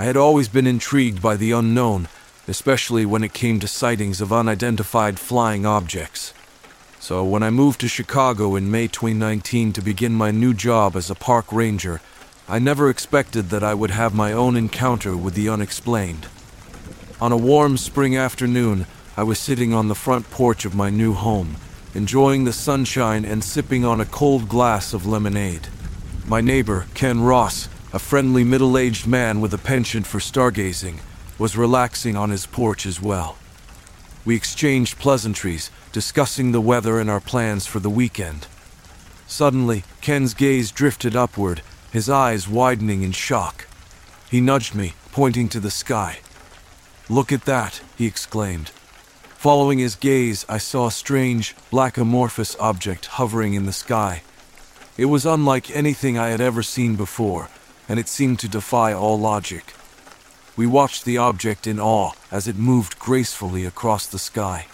I had always been intrigued by the unknown, especially when it came to sightings of unidentified flying objects. So, when I moved to Chicago in May 2019 to begin my new job as a park ranger, I never expected that I would have my own encounter with the unexplained. On a warm spring afternoon, I was sitting on the front porch of my new home, enjoying the sunshine and sipping on a cold glass of lemonade. My neighbor, Ken Ross, a friendly middle aged man with a penchant for stargazing, was relaxing on his porch as well. We exchanged pleasantries, discussing the weather and our plans for the weekend. Suddenly, Ken's gaze drifted upward, his eyes widening in shock. He nudged me, pointing to the sky. Look at that, he exclaimed. Following his gaze, I saw a strange, black amorphous object hovering in the sky. It was unlike anything I had ever seen before, and it seemed to defy all logic. We watched the object in awe as it moved gracefully across the sky.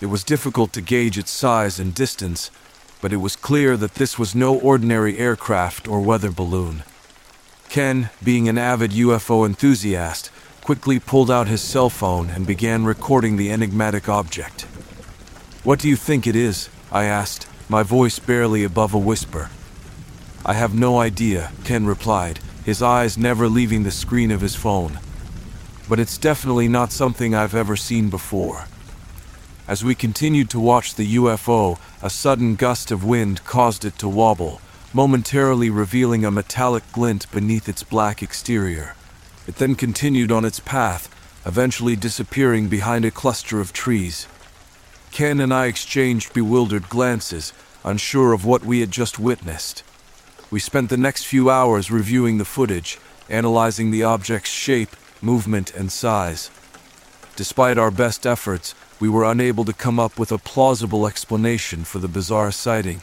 It was difficult to gauge its size and distance, but it was clear that this was no ordinary aircraft or weather balloon. Ken, being an avid UFO enthusiast, quickly pulled out his cell phone and began recording the enigmatic object. What do you think it is? I asked, my voice barely above a whisper. I have no idea, Ken replied, his eyes never leaving the screen of his phone. But it's definitely not something I've ever seen before. As we continued to watch the UFO, a sudden gust of wind caused it to wobble, momentarily revealing a metallic glint beneath its black exterior. It then continued on its path, eventually disappearing behind a cluster of trees. Ken and I exchanged bewildered glances, unsure of what we had just witnessed. We spent the next few hours reviewing the footage, analyzing the object's shape, movement, and size. Despite our best efforts, we were unable to come up with a plausible explanation for the bizarre sighting.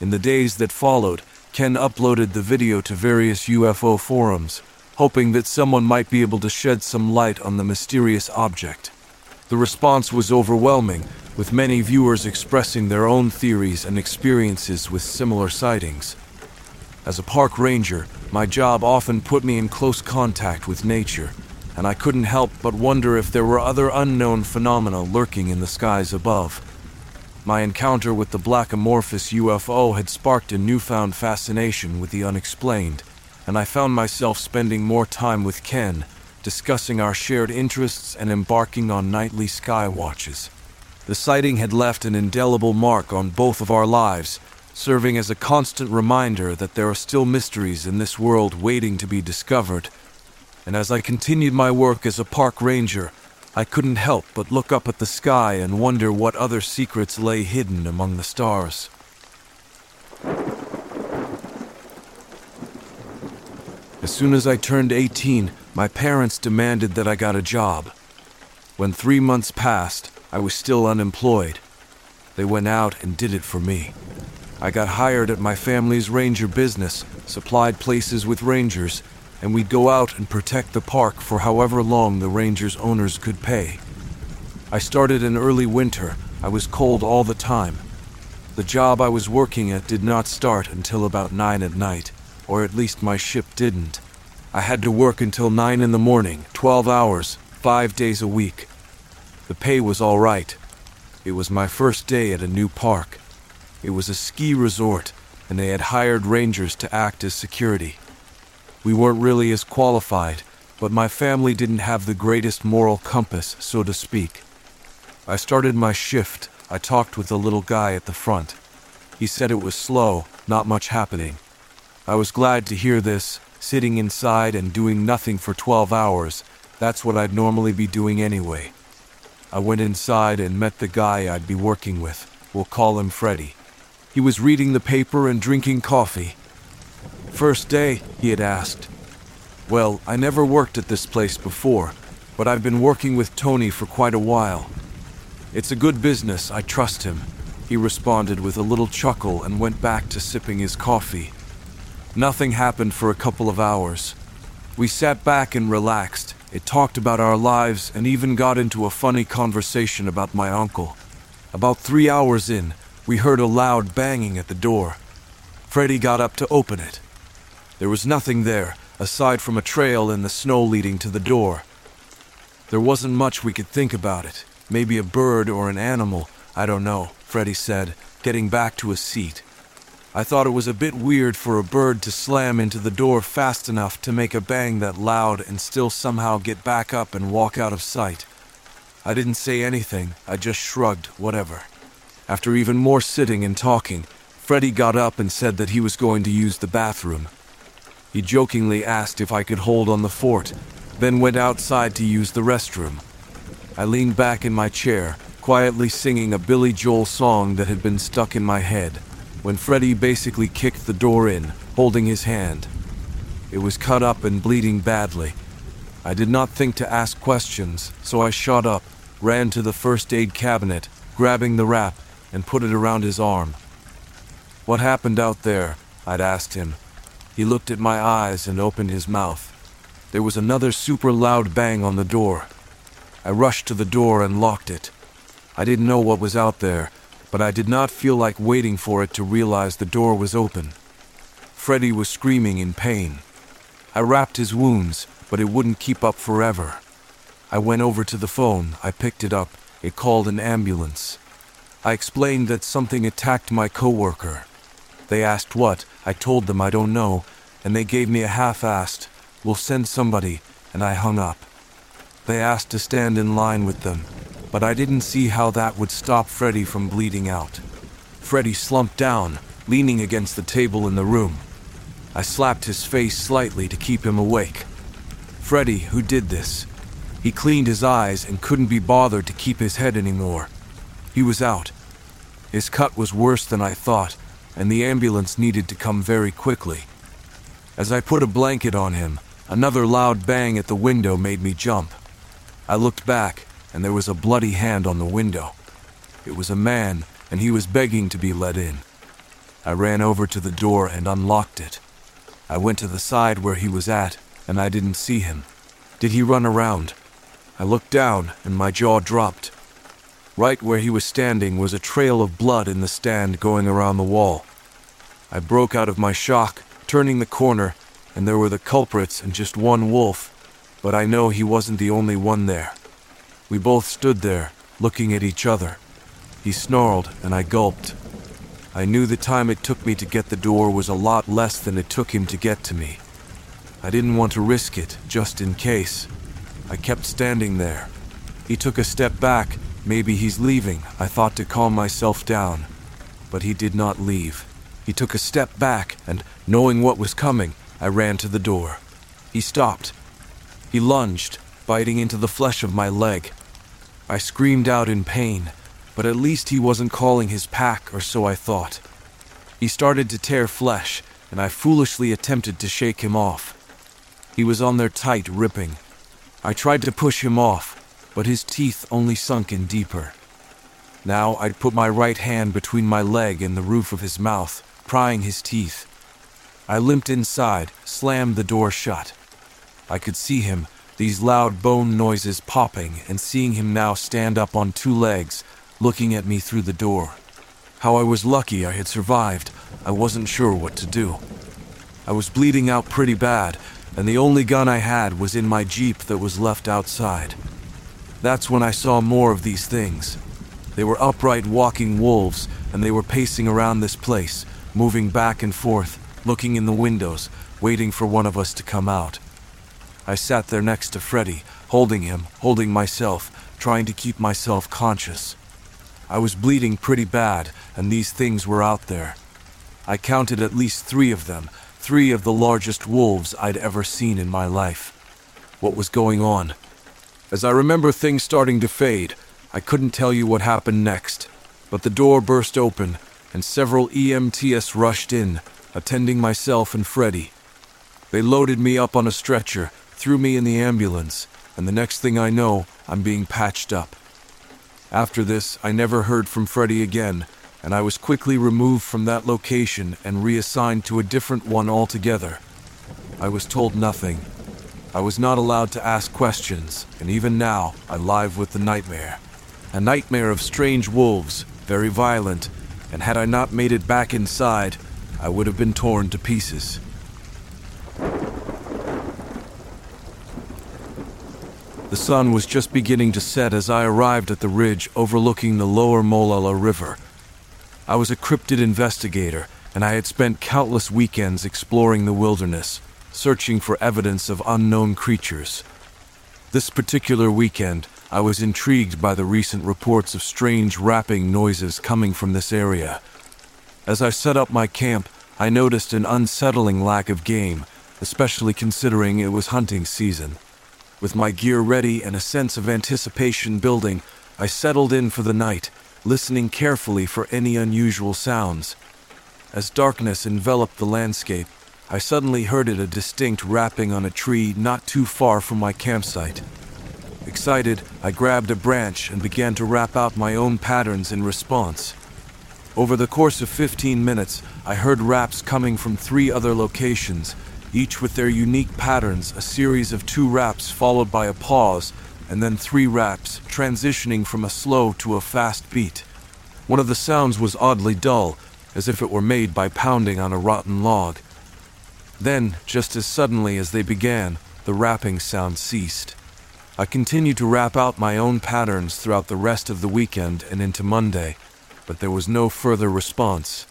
In the days that followed, Ken uploaded the video to various UFO forums, hoping that someone might be able to shed some light on the mysterious object. The response was overwhelming, with many viewers expressing their own theories and experiences with similar sightings. As a park ranger, my job often put me in close contact with nature, and I couldn't help but wonder if there were other unknown phenomena lurking in the skies above. My encounter with the black amorphous UFO had sparked a newfound fascination with the unexplained, and I found myself spending more time with Ken, discussing our shared interests and embarking on nightly sky watches. The sighting had left an indelible mark on both of our lives, serving as a constant reminder that there are still mysteries in this world waiting to be discovered. And as I continued my work as a park ranger, I couldn't help but look up at the sky and wonder what other secrets lay hidden among the stars. As soon as I turned 18, my parents demanded that I got a job. When three months passed, I was still unemployed. They went out and did it for me. I got hired at my family's ranger business, supplied places with rangers, and we'd go out and protect the park for however long the rangers' owners could pay. I started in early winter. I was cold all the time. The job I was working at did not start until about 9 at night or at least my ship didn't. I had to work until 9 in the morning, 12 hours, 5 days a week. The pay was all right. It was my first day at a new park. It was a ski resort, and they had hired rangers to act as security. We weren't really as qualified, but my family didn't have the greatest moral compass, so to speak. I started my shift. I talked with the little guy at the front. He said it was slow, not much happening. I was glad to hear this, sitting inside and doing nothing for 12 hours. That's what I'd normally be doing anyway. I went inside and met the guy I'd be working with. We'll call him Freddy. He was reading the paper and drinking coffee. First day, he had asked. Well, I never worked at this place before, but I've been working with Tony for quite a while. It's a good business, I trust him. He responded with a little chuckle and went back to sipping his coffee. Nothing happened for a couple of hours. We sat back and relaxed. It talked about our lives and even got into a funny conversation about my uncle. About three hours in, we heard a loud banging at the door. Freddy got up to open it. There was nothing there, aside from a trail in the snow leading to the door. There wasn't much we could think about it. Maybe a bird or an animal, I don't know, Freddy said, getting back to his seat. I thought it was a bit weird for a bird to slam into the door fast enough to make a bang that loud and still somehow get back up and walk out of sight. I didn't say anything, I just shrugged, whatever. After even more sitting and talking, Freddy got up and said that he was going to use the bathroom. He jokingly asked if I could hold on the fort, then went outside to use the restroom. I leaned back in my chair, quietly singing a Billy Joel song that had been stuck in my head when Freddy basically kicked the door in, holding his hand. It was cut up and bleeding badly. I did not think to ask questions, so I shot up, ran to the first aid cabinet, grabbing the wrap, and put it around his arm. What happened out there? I'd asked him. He looked at my eyes and opened his mouth. There was another super loud bang on the door. I rushed to the door and locked it. I didn't know what was out there, but I did not feel like waiting for it to realize the door was open. Freddy was screaming in pain. I wrapped his wounds, but it wouldn't keep up forever. I went over to the phone, I picked it up, it called an ambulance. I explained that something attacked my coworker. They asked what, I told them I don't know, and they gave me a half-assed, we'll send somebody, and I hung up. They asked to stand in line with them, but I didn't see how that would stop Freddy from bleeding out. Freddy slumped down, leaning against the table in the room. I slapped his face slightly to keep him awake. Freddy, who did this? He cleaned his eyes and couldn't be bothered to keep his head anymore. He was out. His cut was worse than I thought, and the ambulance needed to come very quickly. As I put a blanket on him, another loud bang at the window made me jump. I looked back and there was a bloody hand on the window. It was a man, and he was begging to be let in. I ran over to the door and unlocked it. I went to the side where he was at, and I didn't see him. Did he run around? I looked down, and my jaw dropped. Right where he was standing was a trail of blood in the stand going around the wall. I broke out of my shock, turning the corner, and there were the culprits and just one wolf, but I know he wasn't the only one there. We both stood there, looking at each other. He snarled, and I gulped. I knew the time it took me to get the door was a lot less than it took him to get to me. I didn't want to risk it, just in case. I kept standing there. He took a step back. Maybe he's leaving, I thought to calm myself down. But he did not leave. He took a step back, and, knowing what was coming, I ran to the door. He stopped. He lunged, biting into the flesh of my leg. I screamed out in pain, but at least he wasn't calling his pack, or so I thought. He started to tear flesh, and I foolishly attempted to shake him off. He was on there tight, ripping. I tried to push him off, but his teeth only sunk in deeper. Now I'd put my right hand between my leg and the roof of his mouth, prying his teeth. I limped inside, slammed the door shut. I could see him, these loud bone noises popping, and seeing him now stand up on two legs, looking at me through the door. How I was lucky I had survived, I wasn't sure what to do. I was bleeding out pretty bad, and the only gun I had was in my Jeep that was left outside. That's when I saw more of these things. They were upright walking wolves, and they were pacing around this place, moving back and forth, looking in the windows, waiting for one of us to come out. I sat there next to Freddy, holding him, holding myself, trying to keep myself conscious. I was bleeding pretty bad, and these things were out there. I counted at least three of them, three of the largest wolves I'd ever seen in my life. What was going on? As I remember things starting to fade, I couldn't tell you what happened next, but the door burst open, and several EMTs rushed in, attending myself and Freddy. They loaded me up on a stretcher, threw me in the ambulance, and the next thing I know, I'm being patched up. After this, I never heard from Freddy again, and I was quickly removed from that location and reassigned to a different one altogether. I was told nothing. I was not allowed to ask questions, and even now I live with the nightmare. A nightmare of strange wolves, very violent, and had I not made it back inside, I would have been torn to pieces. The sun was just beginning to set as I arrived at the ridge overlooking the lower Molalla River. I was a cryptid investigator, and I had spent countless weekends exploring the wilderness searching for evidence of unknown creatures. This particular weekend, I was intrigued by the recent reports of strange rapping noises coming from this area. As I set up my camp, I noticed an unsettling lack of game, especially considering it was hunting season. With my gear ready and a sense of anticipation building, I settled in for the night, listening carefully for any unusual sounds. As darkness enveloped the landscape, I suddenly heard a distinct rapping on a tree not too far from my campsite. Excited, I grabbed a branch and began to rap out my own patterns in response. Over the course of 15 minutes, I heard raps coming from three other locations, each with their unique patterns a series of two raps followed by a pause, and then three raps, transitioning from a slow to a fast beat. One of the sounds was oddly dull, as if it were made by pounding on a rotten log. Then, just as suddenly as they began, the rapping sound ceased. I continued to rap out my own patterns throughout the rest of the weekend and into Monday, but there was no further response.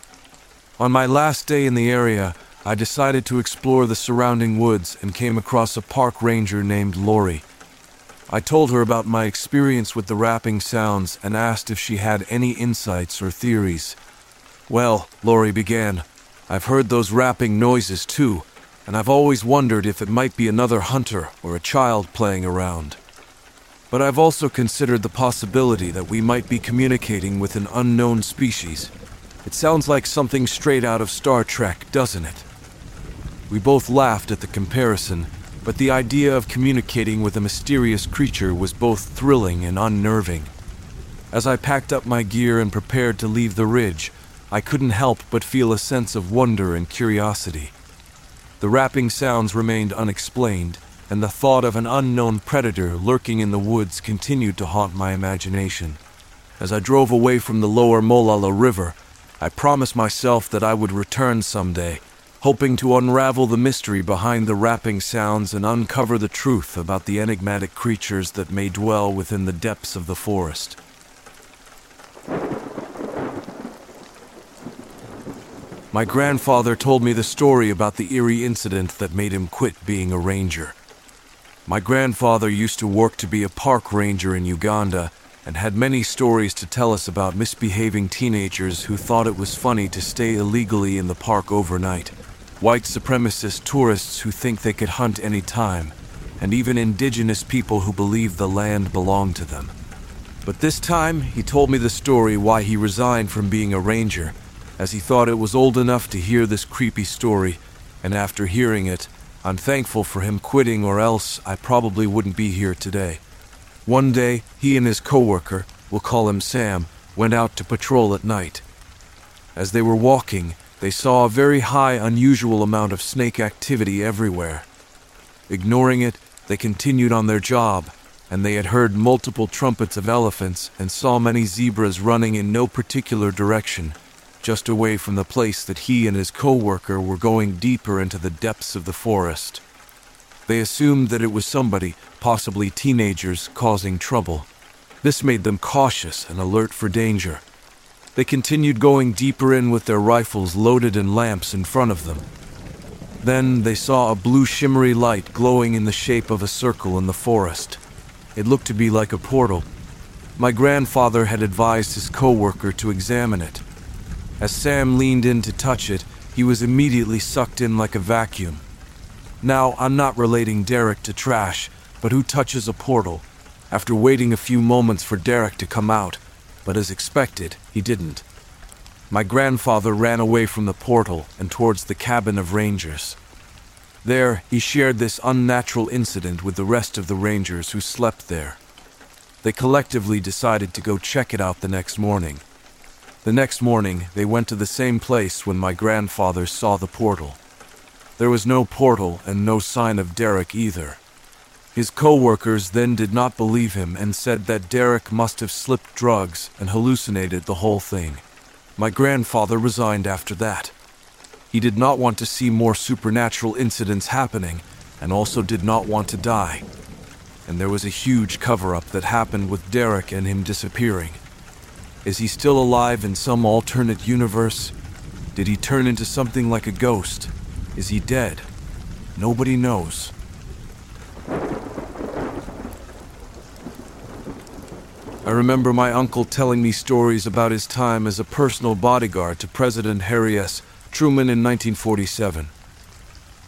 On my last day in the area, I decided to explore the surrounding woods and came across a park ranger named Lori. I told her about my experience with the rapping sounds and asked if she had any insights or theories. Well, Lori began, I've heard those rapping noises too, and I've always wondered if it might be another hunter or a child playing around. But I've also considered the possibility that we might be communicating with an unknown species. It sounds like something straight out of Star Trek, doesn't it? We both laughed at the comparison, but the idea of communicating with a mysterious creature was both thrilling and unnerving. As I packed up my gear and prepared to leave the ridge, I couldn't help but feel a sense of wonder and curiosity. The rapping sounds remained unexplained, and the thought of an unknown predator lurking in the woods continued to haunt my imagination. As I drove away from the lower Molalla River, I promised myself that I would return someday hoping to unravel the mystery behind the rapping sounds and uncover the truth about the enigmatic creatures that may dwell within the depths of the forest. My grandfather told me the story about the eerie incident that made him quit being a ranger. My grandfather used to work to be a park ranger in Uganda and had many stories to tell us about misbehaving teenagers who thought it was funny to stay illegally in the park overnight white supremacist tourists who think they could hunt any time, and even indigenous people who believe the land belonged to them. But this time, he told me the story why he resigned from being a ranger, as he thought it was old enough to hear this creepy story, and after hearing it, I'm thankful for him quitting, or else I probably wouldn't be here today. One day, he and his coworker, we'll call him Sam, went out to patrol at night. As they were walking, they saw a very high, unusual amount of snake activity everywhere. Ignoring it, they continued on their job, and they had heard multiple trumpets of elephants and saw many zebras running in no particular direction, just away from the place that he and his co-worker were going deeper into the depths of the forest. They assumed that it was somebody, possibly teenagers, causing trouble. This made them cautious and alert for danger. They continued going deeper in with their rifles loaded and lamps in front of them. Then they saw a blue shimmery light glowing in the shape of a circle in the forest. It looked to be like a portal. My grandfather had advised his co-worker to examine it. As Sam leaned in to touch it, he was immediately sucked in like a vacuum. Now, I'm not relating Derek to trash, but who touches a portal? After waiting a few moments for Derek to come out, but as expected, he didn't. My grandfather ran away from the portal and towards the cabin of rangers. There, he shared this unnatural incident with the rest of the rangers who slept there. They collectively decided to go check it out the next morning. The next morning, they went to the same place when my grandfather saw the portal. There was no portal and no sign of Derek either. His co-workers then did not believe him and said that Derek must have slipped drugs and hallucinated the whole thing. My grandfather resigned after that. He did not want to see more supernatural incidents happening and also did not want to die. and there was a huge cover up that happened with Derek and him disappearing. Is he still alive in some alternate universe? Did he turn into something like a ghost? Is he dead? Nobody knows. I remember my uncle telling me stories about his time as a personal bodyguard to President Harry S. Truman in 1947.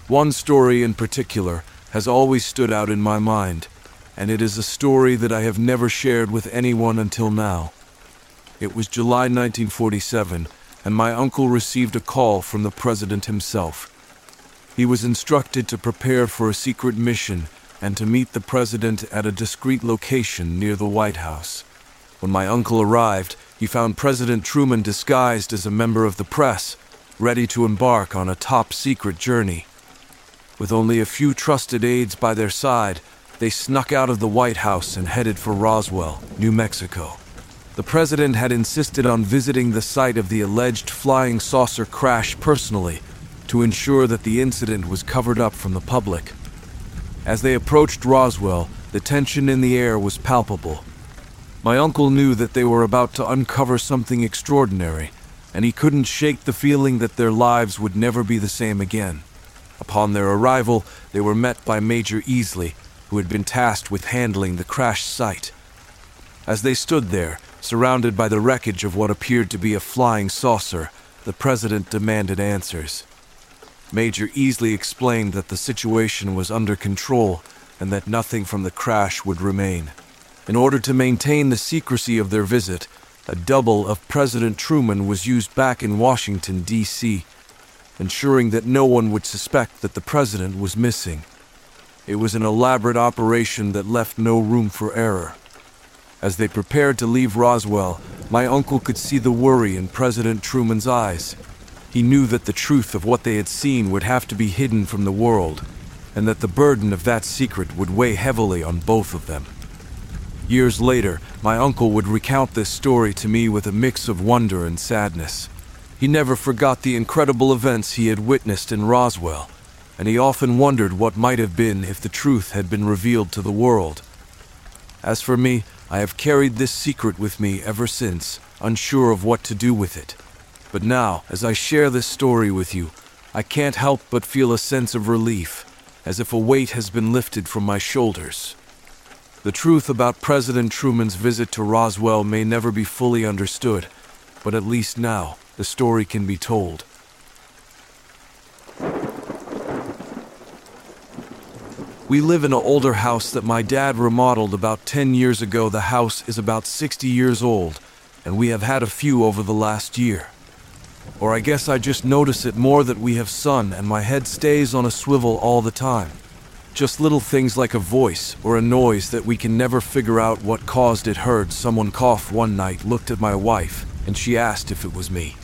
One story in particular has always stood out in my mind, and it is a story that I have never shared with anyone until now. It was July 1947, and my uncle received a call from the president himself. He was instructed to prepare for a secret mission and to meet the president at a discreet location near the White House. When my uncle arrived, he found President Truman disguised as a member of the press, ready to embark on a top secret journey. With only a few trusted aides by their side, they snuck out of the White House and headed for Roswell, New Mexico. The president had insisted on visiting the site of the alleged flying saucer crash personally to ensure that the incident was covered up from the public. As they approached Roswell, the tension in the air was palpable. My uncle knew that they were about to uncover something extraordinary, and he couldn't shake the feeling that their lives would never be the same again. Upon their arrival, they were met by Major Easley, who had been tasked with handling the crash site. As they stood there, surrounded by the wreckage of what appeared to be a flying saucer, the president demanded answers. Major Easley explained that the situation was under control and that nothing from the crash would remain. In order to maintain the secrecy of their visit, a double of President Truman was used back in Washington, D.C., ensuring that no one would suspect that the president was missing. It was an elaborate operation that left no room for error. As they prepared to leave Roswell, my uncle could see the worry in President Truman's eyes. He knew that the truth of what they had seen would have to be hidden from the world, and that the burden of that secret would weigh heavily on both of them. Years later, my uncle would recount this story to me with a mix of wonder and sadness. He never forgot the incredible events he had witnessed in Roswell, and he often wondered what might have been if the truth had been revealed to the world. As for me, I have carried this secret with me ever since, unsure of what to do with it. But now, as I share this story with you, I can't help but feel a sense of relief, as if a weight has been lifted from my shoulders. The truth about President Truman's visit to Roswell may never be fully understood, but at least now the story can be told. We live in an older house that my dad remodeled about 10 years ago. The house is about 60 years old, and we have had a few over the last year. Or I guess I just notice it more that we have sun and my head stays on a swivel all the time. Just little things like a voice or a noise that we can never figure out what caused it. Heard someone cough one night, looked at my wife, and she asked if it was me.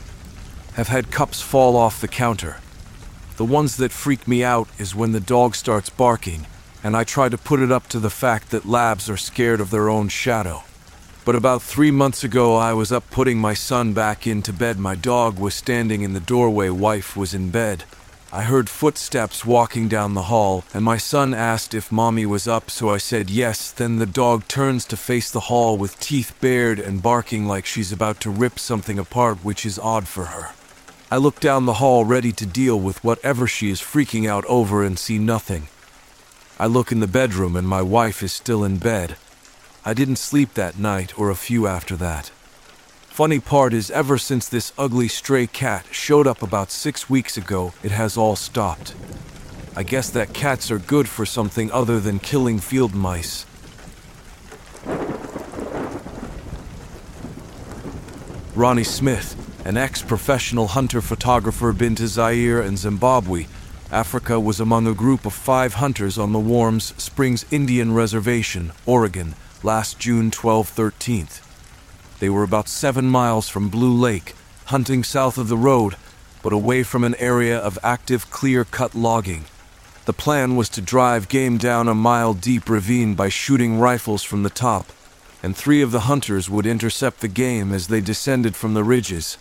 Have had cups fall off the counter. The ones that freak me out is when the dog starts barking, and I try to put it up to the fact that labs are scared of their own shadow. But about three months ago, I was up putting my son back into bed. My dog was standing in the doorway, wife was in bed. I heard footsteps walking down the hall, and my son asked if mommy was up, so I said yes. Then the dog turns to face the hall with teeth bared and barking like she's about to rip something apart, which is odd for her. I look down the hall ready to deal with whatever she is freaking out over and see nothing. I look in the bedroom and my wife is still in bed. I didn't sleep that night or a few after that. Funny part is, ever since this ugly stray cat showed up about six weeks ago, it has all stopped. I guess that cats are good for something other than killing field mice. Ronnie Smith, an ex professional hunter photographer, been to Zaire and Zimbabwe. Africa was among a group of five hunters on the Warm Springs Indian Reservation, Oregon, last June 12 13. They were about seven miles from Blue Lake, hunting south of the road, but away from an area of active clear cut logging. The plan was to drive game down a mile deep ravine by shooting rifles from the top, and three of the hunters would intercept the game as they descended from the ridges.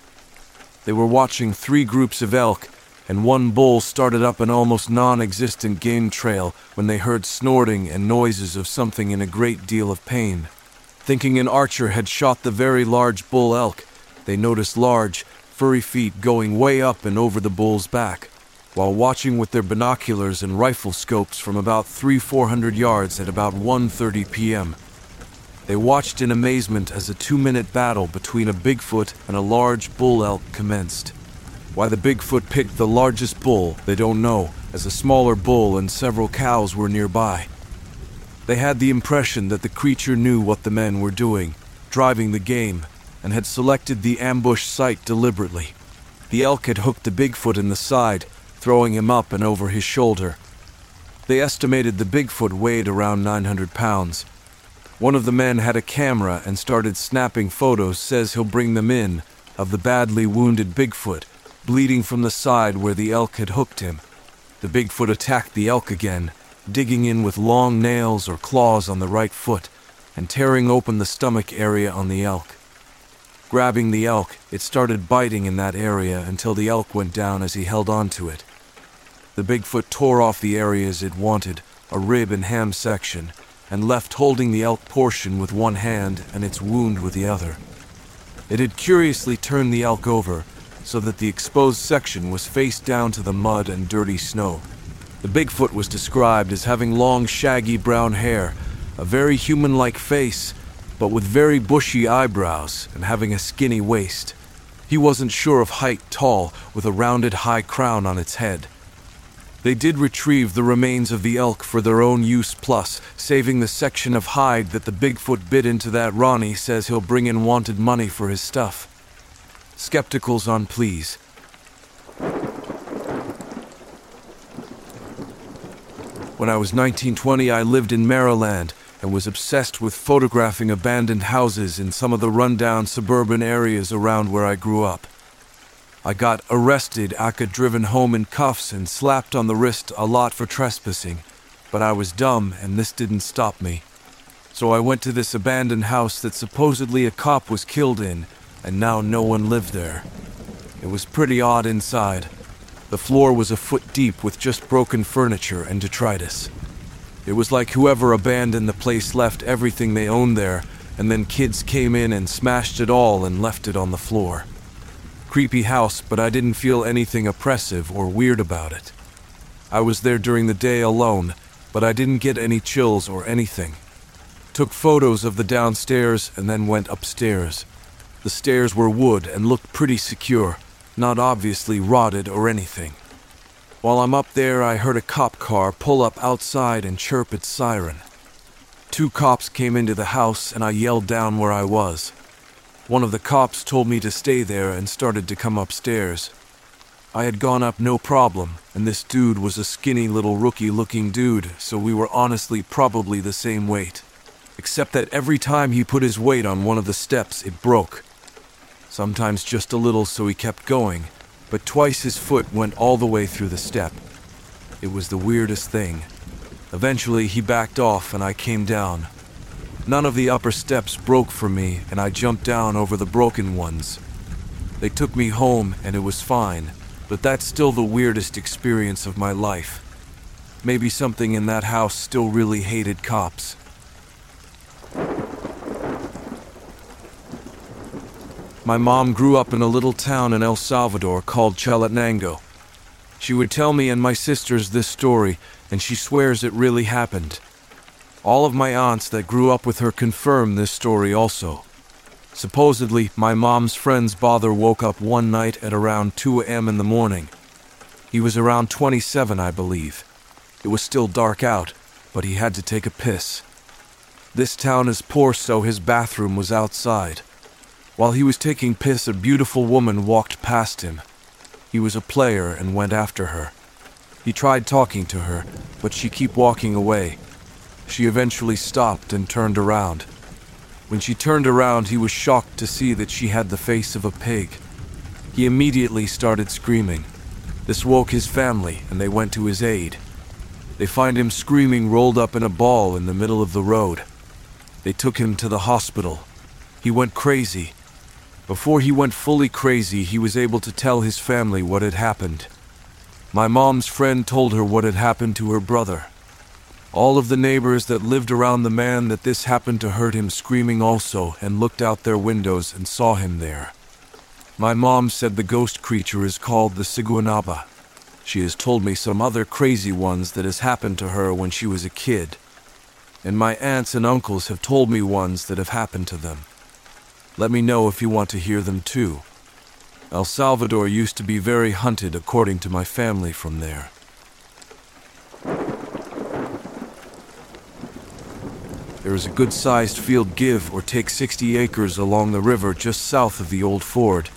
They were watching three groups of elk, and one bull started up an almost non existent game trail when they heard snorting and noises of something in a great deal of pain. Thinking an archer had shot the very large bull elk, they noticed large, furry feet going way up and over the bull's back, while watching with their binoculars and rifle scopes from about 3 400 yards at about 1:30 p.m. They watched in amazement as a 2-minute battle between a Bigfoot and a large bull elk commenced. Why the Bigfoot picked the largest bull, they don't know, as a smaller bull and several cows were nearby. They had the impression that the creature knew what the men were doing, driving the game, and had selected the ambush site deliberately. The elk had hooked the Bigfoot in the side, throwing him up and over his shoulder. They estimated the Bigfoot weighed around 900 pounds. One of the men had a camera and started snapping photos, says he'll bring them in, of the badly wounded Bigfoot, bleeding from the side where the elk had hooked him. The Bigfoot attacked the elk again, digging in with long nails or claws on the right foot and tearing open the stomach area on the elk. Grabbing the elk, it started biting in that area until the elk went down as he held on to it. The Bigfoot tore off the areas it wanted, a rib and ham section, and left holding the elk portion with one hand and its wound with the other. It had curiously turned the elk over so that the exposed section was face down to the mud and dirty snow. The Bigfoot was described as having long, shaggy brown hair, a very human like face, but with very bushy eyebrows and having a skinny waist. He wasn't sure of height tall, with a rounded high crown on its head. They did retrieve the remains of the elk for their own use, plus saving the section of hide that the Bigfoot bit into that Ronnie says he'll bring in wanted money for his stuff. Skepticals on please. When I was 1920, I lived in Maryland and was obsessed with photographing abandoned houses in some of the rundown suburban areas around where I grew up. I got arrested, aka driven home in cuffs, and slapped on the wrist a lot for trespassing, but I was dumb and this didn't stop me. So I went to this abandoned house that supposedly a cop was killed in, and now no one lived there. It was pretty odd inside. The floor was a foot deep with just broken furniture and detritus. It was like whoever abandoned the place left everything they owned there, and then kids came in and smashed it all and left it on the floor. Creepy house, but I didn't feel anything oppressive or weird about it. I was there during the day alone, but I didn't get any chills or anything. Took photos of the downstairs and then went upstairs. The stairs were wood and looked pretty secure, not obviously rotted or anything. While I'm up there, I heard a cop car pull up outside and chirp its siren. Two cops came into the house and I yelled down where I was. One of the cops told me to stay there and started to come upstairs. I had gone up no problem, and this dude was a skinny little rookie looking dude, so we were honestly probably the same weight. Except that every time he put his weight on one of the steps, it broke sometimes just a little so he kept going, but twice his foot went all the way through the step. It was the weirdest thing. Eventually, he backed off and I came down. None of the upper steps broke for me, and I jumped down over the broken ones. They took me home, and it was fine, but that's still the weirdest experience of my life. Maybe something in that house still really hated cops. My mom grew up in a little town in El Salvador called Chalatenango. She would tell me and my sisters this story, and she swears it really happened. All of my aunts that grew up with her confirm this story also. Supposedly, my mom's friend's father woke up one night at around 2 a.m. in the morning. He was around 27, I believe. It was still dark out, but he had to take a piss. This town is poor, so his bathroom was outside. While he was taking piss, a beautiful woman walked past him. He was a player and went after her. He tried talking to her, but she kept walking away. She eventually stopped and turned around. When she turned around, he was shocked to see that she had the face of a pig. He immediately started screaming. This woke his family, and they went to his aid. They find him screaming rolled up in a ball in the middle of the road. They took him to the hospital. He went crazy before he went fully crazy, he was able to tell his family what had happened. My mom's friend told her what had happened to her brother. All of the neighbors that lived around the man that this happened to heard him screaming also and looked out their windows and saw him there. My mom said the ghost creature is called the Siguanaba. She has told me some other crazy ones that has happened to her when she was a kid. And my aunts and uncles have told me ones that have happened to them. Let me know if you want to hear them too. El Salvador used to be very hunted according to my family from there. There is a good sized field give or take 60 acres along the river just south of the old ford.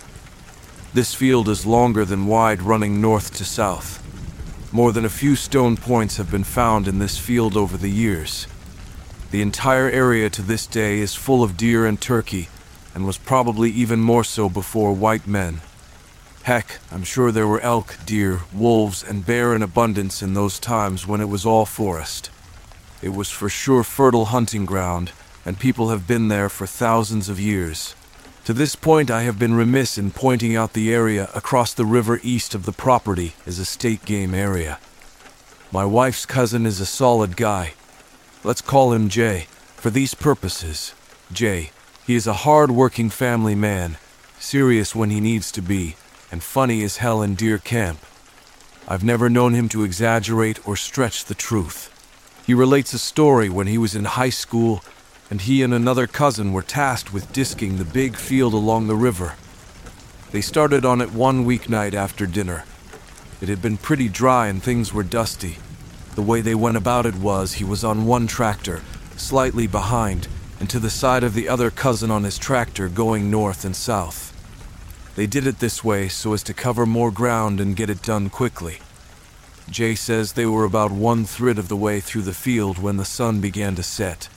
This field is longer than wide, running north to south. More than a few stone points have been found in this field over the years. The entire area to this day is full of deer and turkey, and was probably even more so before white men. Heck, I'm sure there were elk, deer, wolves, and bear in abundance in those times when it was all forest. It was for sure fertile hunting ground, and people have been there for thousands of years. To this point, I have been remiss in pointing out the area across the river east of the property is a state game area. My wife's cousin is a solid guy. Let's call him Jay, for these purposes. Jay. He is a hard working family man, serious when he needs to be, and funny as hell in deer camp. I've never known him to exaggerate or stretch the truth. He relates a story when he was in high school and he and another cousin were tasked with disking the big field along the river. They started on it one weeknight after dinner. It had been pretty dry and things were dusty. The way they went about it was he was on one tractor, slightly behind, and to the side of the other cousin on his tractor going north and south. They did it this way so as to cover more ground and get it done quickly. Jay says they were about one third of the way through the field when the sun began to set.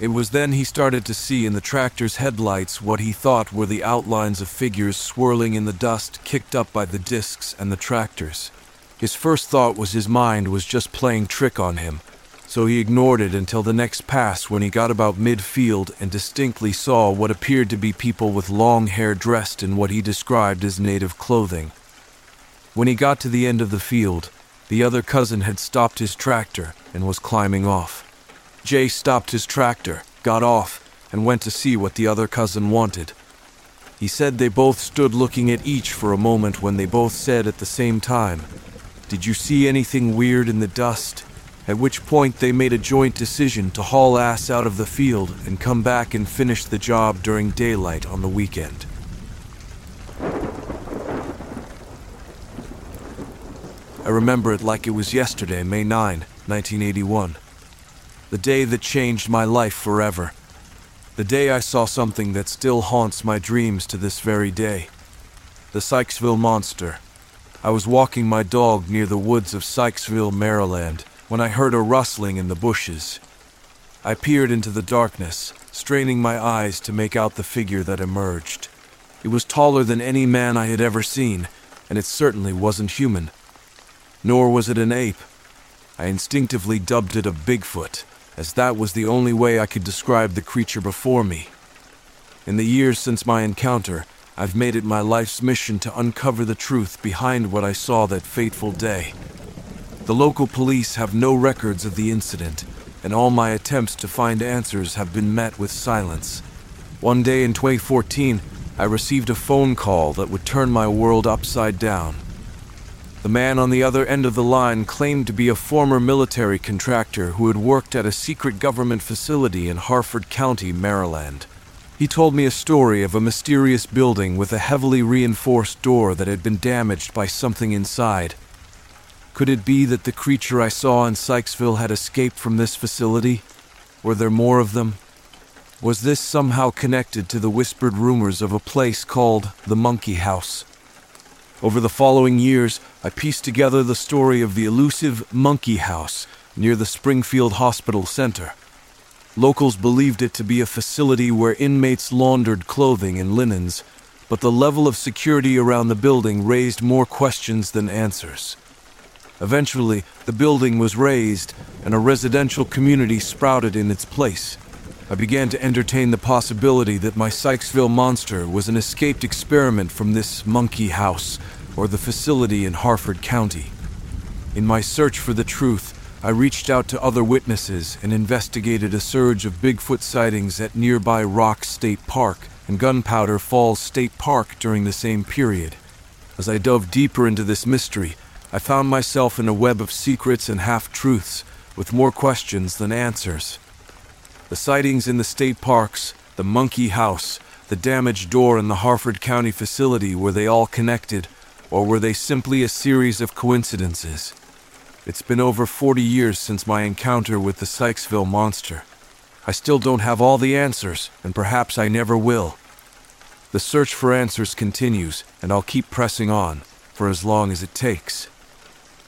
It was then he started to see in the tractor's headlights what he thought were the outlines of figures swirling in the dust kicked up by the discs and the tractors. His first thought was his mind was just playing trick on him, so he ignored it until the next pass when he got about midfield and distinctly saw what appeared to be people with long hair dressed in what he described as native clothing. When he got to the end of the field, the other cousin had stopped his tractor and was climbing off. Jay stopped his tractor, got off, and went to see what the other cousin wanted. He said they both stood looking at each for a moment when they both said at the same time, Did you see anything weird in the dust? At which point they made a joint decision to haul ass out of the field and come back and finish the job during daylight on the weekend. I remember it like it was yesterday, May 9, 1981. The day that changed my life forever. The day I saw something that still haunts my dreams to this very day. The Sykesville Monster. I was walking my dog near the woods of Sykesville, Maryland, when I heard a rustling in the bushes. I peered into the darkness, straining my eyes to make out the figure that emerged. It was taller than any man I had ever seen, and it certainly wasn't human nor was it an ape. I instinctively dubbed it a Bigfoot, as that was the only way I could describe the creature before me. In the years since my encounter, I've made it my life's mission to uncover the truth behind what I saw that fateful day. The local police have no records of the incident, and all my attempts to find answers have been met with silence. One day in 2014, I received a phone call that would turn my world upside down. The man on the other end of the line claimed to be a former military contractor who had worked at a secret government facility in Harford County, Maryland. He told me a story of a mysterious building with a heavily reinforced door that had been damaged by something inside. Could it be that the creature I saw in Sykesville had escaped from this facility? Were there more of them? Was this somehow connected to the whispered rumors of a place called the Monkey House? Over the following years, I pieced together the story of the elusive Monkey House near the Springfield Hospital Center. Locals believed it to be a facility where inmates laundered clothing and linens, but the level of security around the building raised more questions than answers. Eventually, the building was razed and a residential community sprouted in its place. I began to entertain the possibility that my Sykesville monster was an escaped experiment from this monkey house or the facility in Harford County. In my search for the truth, I reached out to other witnesses and investigated a surge of Bigfoot sightings at nearby Rocks State Park and Gunpowder Falls State Park during the same period. As I dove deeper into this mystery, I found myself in a web of secrets and half truths, with more questions than answers. The sightings in the state parks, the monkey house, the damaged door in the Harford County facility were they all connected, or were they simply a series of coincidences? It's been over 40 years since my encounter with the Sykesville monster. I still don't have all the answers, and perhaps I never will. The search for answers continues, and I'll keep pressing on, for as long as it takes.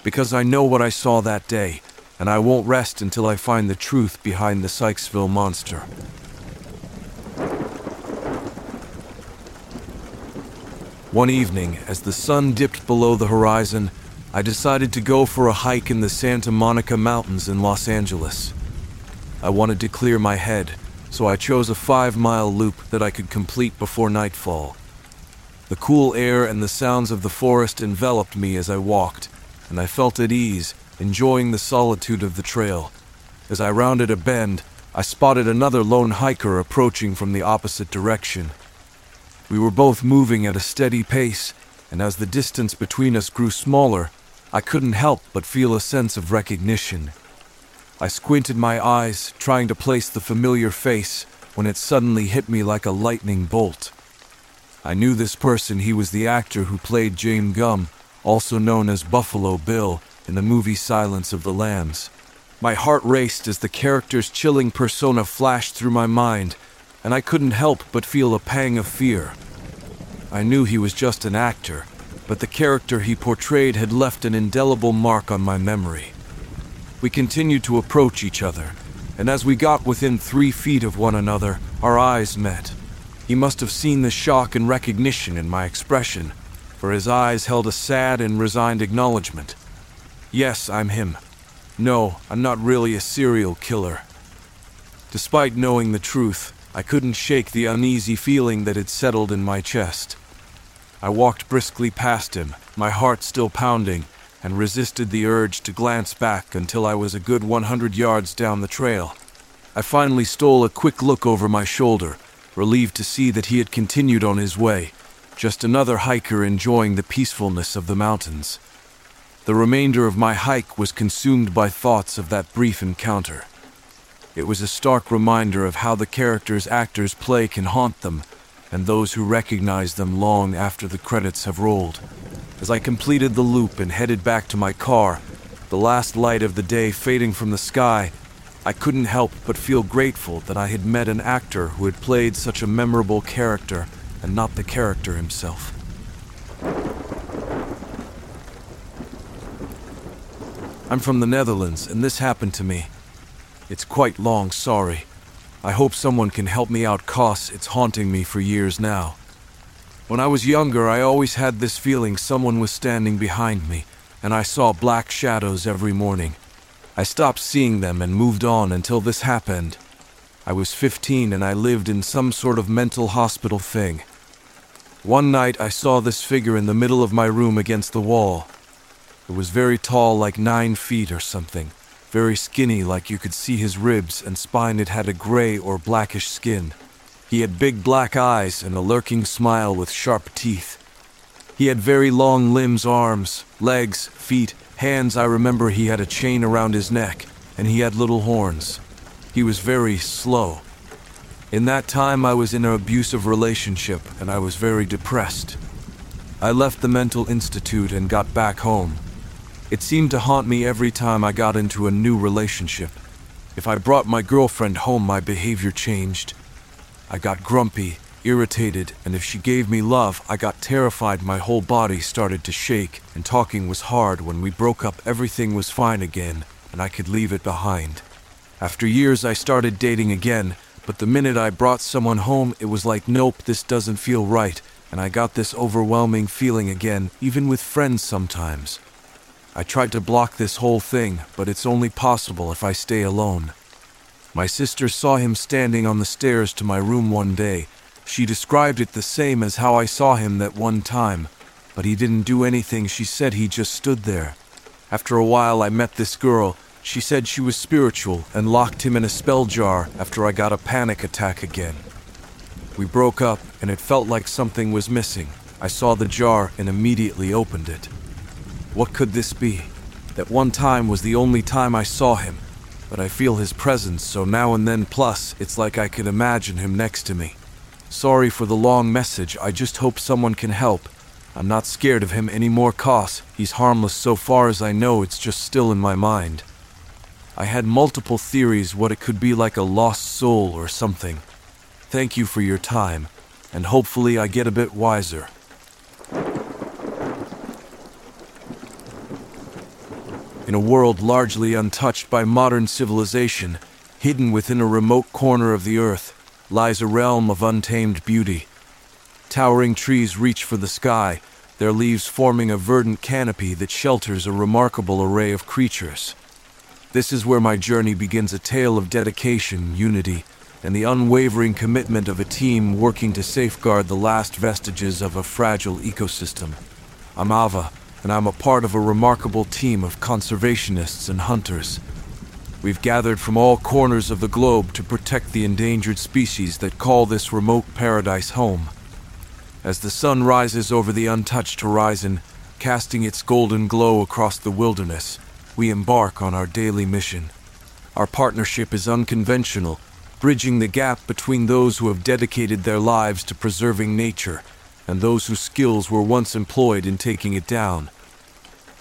Because I know what I saw that day, and I won't rest until I find the truth behind the Sykesville monster. One evening, as the sun dipped below the horizon, I decided to go for a hike in the Santa Monica Mountains in Los Angeles. I wanted to clear my head, so I chose a five mile loop that I could complete before nightfall. The cool air and the sounds of the forest enveloped me as I walked, and I felt at ease, enjoying the solitude of the trail. As I rounded a bend, I spotted another lone hiker approaching from the opposite direction. We were both moving at a steady pace, and as the distance between us grew smaller, I couldn't help but feel a sense of recognition. I squinted my eyes, trying to place the familiar face, when it suddenly hit me like a lightning bolt. I knew this person, he was the actor who played James Gumb, also known as Buffalo Bill, in the movie Silence of the Lambs. My heart raced as the character's chilling persona flashed through my mind, and I couldn't help but feel a pang of fear. I knew he was just an actor, but the character he portrayed had left an indelible mark on my memory. We continued to approach each other, and as we got within three feet of one another, our eyes met. He must have seen the shock and recognition in my expression, for his eyes held a sad and resigned acknowledgement. Yes, I'm him. No, I'm not really a serial killer. Despite knowing the truth, I couldn't shake the uneasy feeling that had settled in my chest. I walked briskly past him, my heart still pounding, and resisted the urge to glance back until I was a good 100 yards down the trail. I finally stole a quick look over my shoulder, relieved to see that he had continued on his way, just another hiker enjoying the peacefulness of the mountains. The remainder of my hike was consumed by thoughts of that brief encounter. It was a stark reminder of how the characters actors play can haunt them, and those who recognize them long after the credits have rolled. As I completed the loop and headed back to my car, the last light of the day fading from the sky, I couldn't help but feel grateful that I had met an actor who had played such a memorable character and not the character himself. I'm from the Netherlands, and this happened to me. It's quite long, sorry. I hope someone can help me out, cause it's haunting me for years now. When I was younger, I always had this feeling someone was standing behind me, and I saw black shadows every morning. I stopped seeing them and moved on until this happened. I was 15 and I lived in some sort of mental hospital thing. One night, I saw this figure in the middle of my room against the wall. It was very tall, like nine feet or something very skinny, like you could see his ribs and spine. It had a gray or blackish skin. He had big black eyes and a lurking smile with sharp teeth. He had very long limbs, arms, legs, feet, hands. I remember he had a chain around his neck, and he had little horns. He was very slow. In that time, I was in an abusive relationship and I was very depressed. I left the mental institute and got back home. It seemed to haunt me every time I got into a new relationship. If I brought my girlfriend home, my behavior changed. I got grumpy, irritated, and if she gave me love, I got terrified. My whole body started to shake, and talking was hard. When we broke up, everything was fine again, and I could leave it behind. After years, I started dating again, but the minute I brought someone home, it was like, nope, this doesn't feel right, and I got this overwhelming feeling again, even with friends sometimes. I tried to block this whole thing, but it's only possible if I stay alone. My sister saw him standing on the stairs to my room one day. She described it the same as how I saw him that one time. but he didn't do anything. She said he just stood there. After a while, I met this girl. She said she was spiritual and locked him in a spell jar after I got a panic attack again. We broke up, and it felt like something was missing. I saw the jar and immediately opened it. What could this be? That one time was the only time I saw him, but I feel his presence so now and then, plus, it's like I can imagine him next to me. Sorry for the long message, I just hope someone can help. I'm not scared of him any more, cause he's harmless so far as I know, it's just still in my mind. I had multiple theories what it could be like a lost soul or something. Thank you for your time, and hopefully I get a bit wiser. In a world largely untouched by modern civilization, hidden within a remote corner of the earth, lies a realm of untamed beauty. Towering trees reach for the sky, their leaves forming a verdant canopy that shelters a remarkable array of creatures. This is where my journey begins a tale of dedication, unity, and the unwavering commitment of a team working to safeguard the last vestiges of a fragile ecosystem. I'm Ava, and I'm a part of a remarkable team of conservationists and hunters. We've gathered from all corners of the globe to protect the endangered species that call this remote paradise home. As the sun rises over the untouched horizon, casting its golden glow across the wilderness, we embark on our daily mission. Our partnership is unconventional, bridging the gap between those who have dedicated their lives to preserving nature and those whose skills were once employed in taking it down.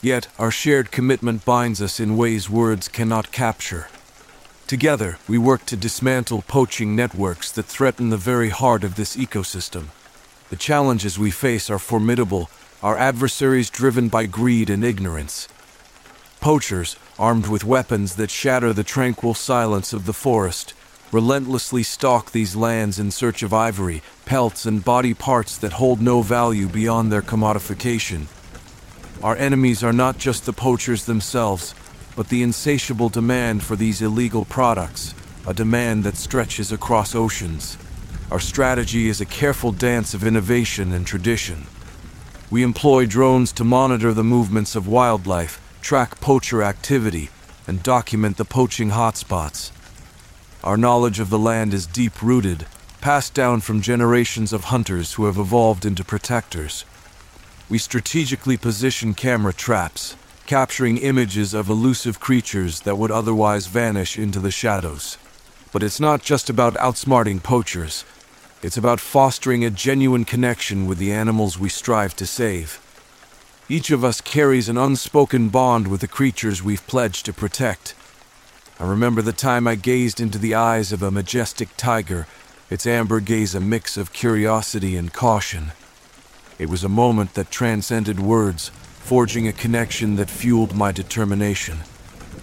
Yet, our shared commitment binds us in ways words cannot capture. Together, we work to dismantle poaching networks that threaten the very heart of this ecosystem. The challenges we face are formidable, our adversaries driven by greed and ignorance. Poachers, armed with weapons that shatter the tranquil silence of the forest, relentlessly stalk these lands in search of ivory, pelts, and body parts that hold no value beyond their commodification. Our enemies are not just the poachers themselves, but the insatiable demand for these illegal products, a demand that stretches across oceans. Our strategy is a careful dance of innovation and tradition. We employ drones to monitor the movements of wildlife, track poacher activity, and document the poaching hotspots. Our knowledge of the land is deep rooted, passed down from generations of hunters who have evolved into protectors. We strategically position camera traps, capturing images of elusive creatures that would otherwise vanish into the shadows. But it's not just about outsmarting poachers, it's about fostering a genuine connection with the animals we strive to save. Each of us carries an unspoken bond with the creatures we've pledged to protect. I remember the time I gazed into the eyes of a majestic tiger, its amber gaze a mix of curiosity and caution. It was a moment that transcended words, forging a connection that fueled my determination.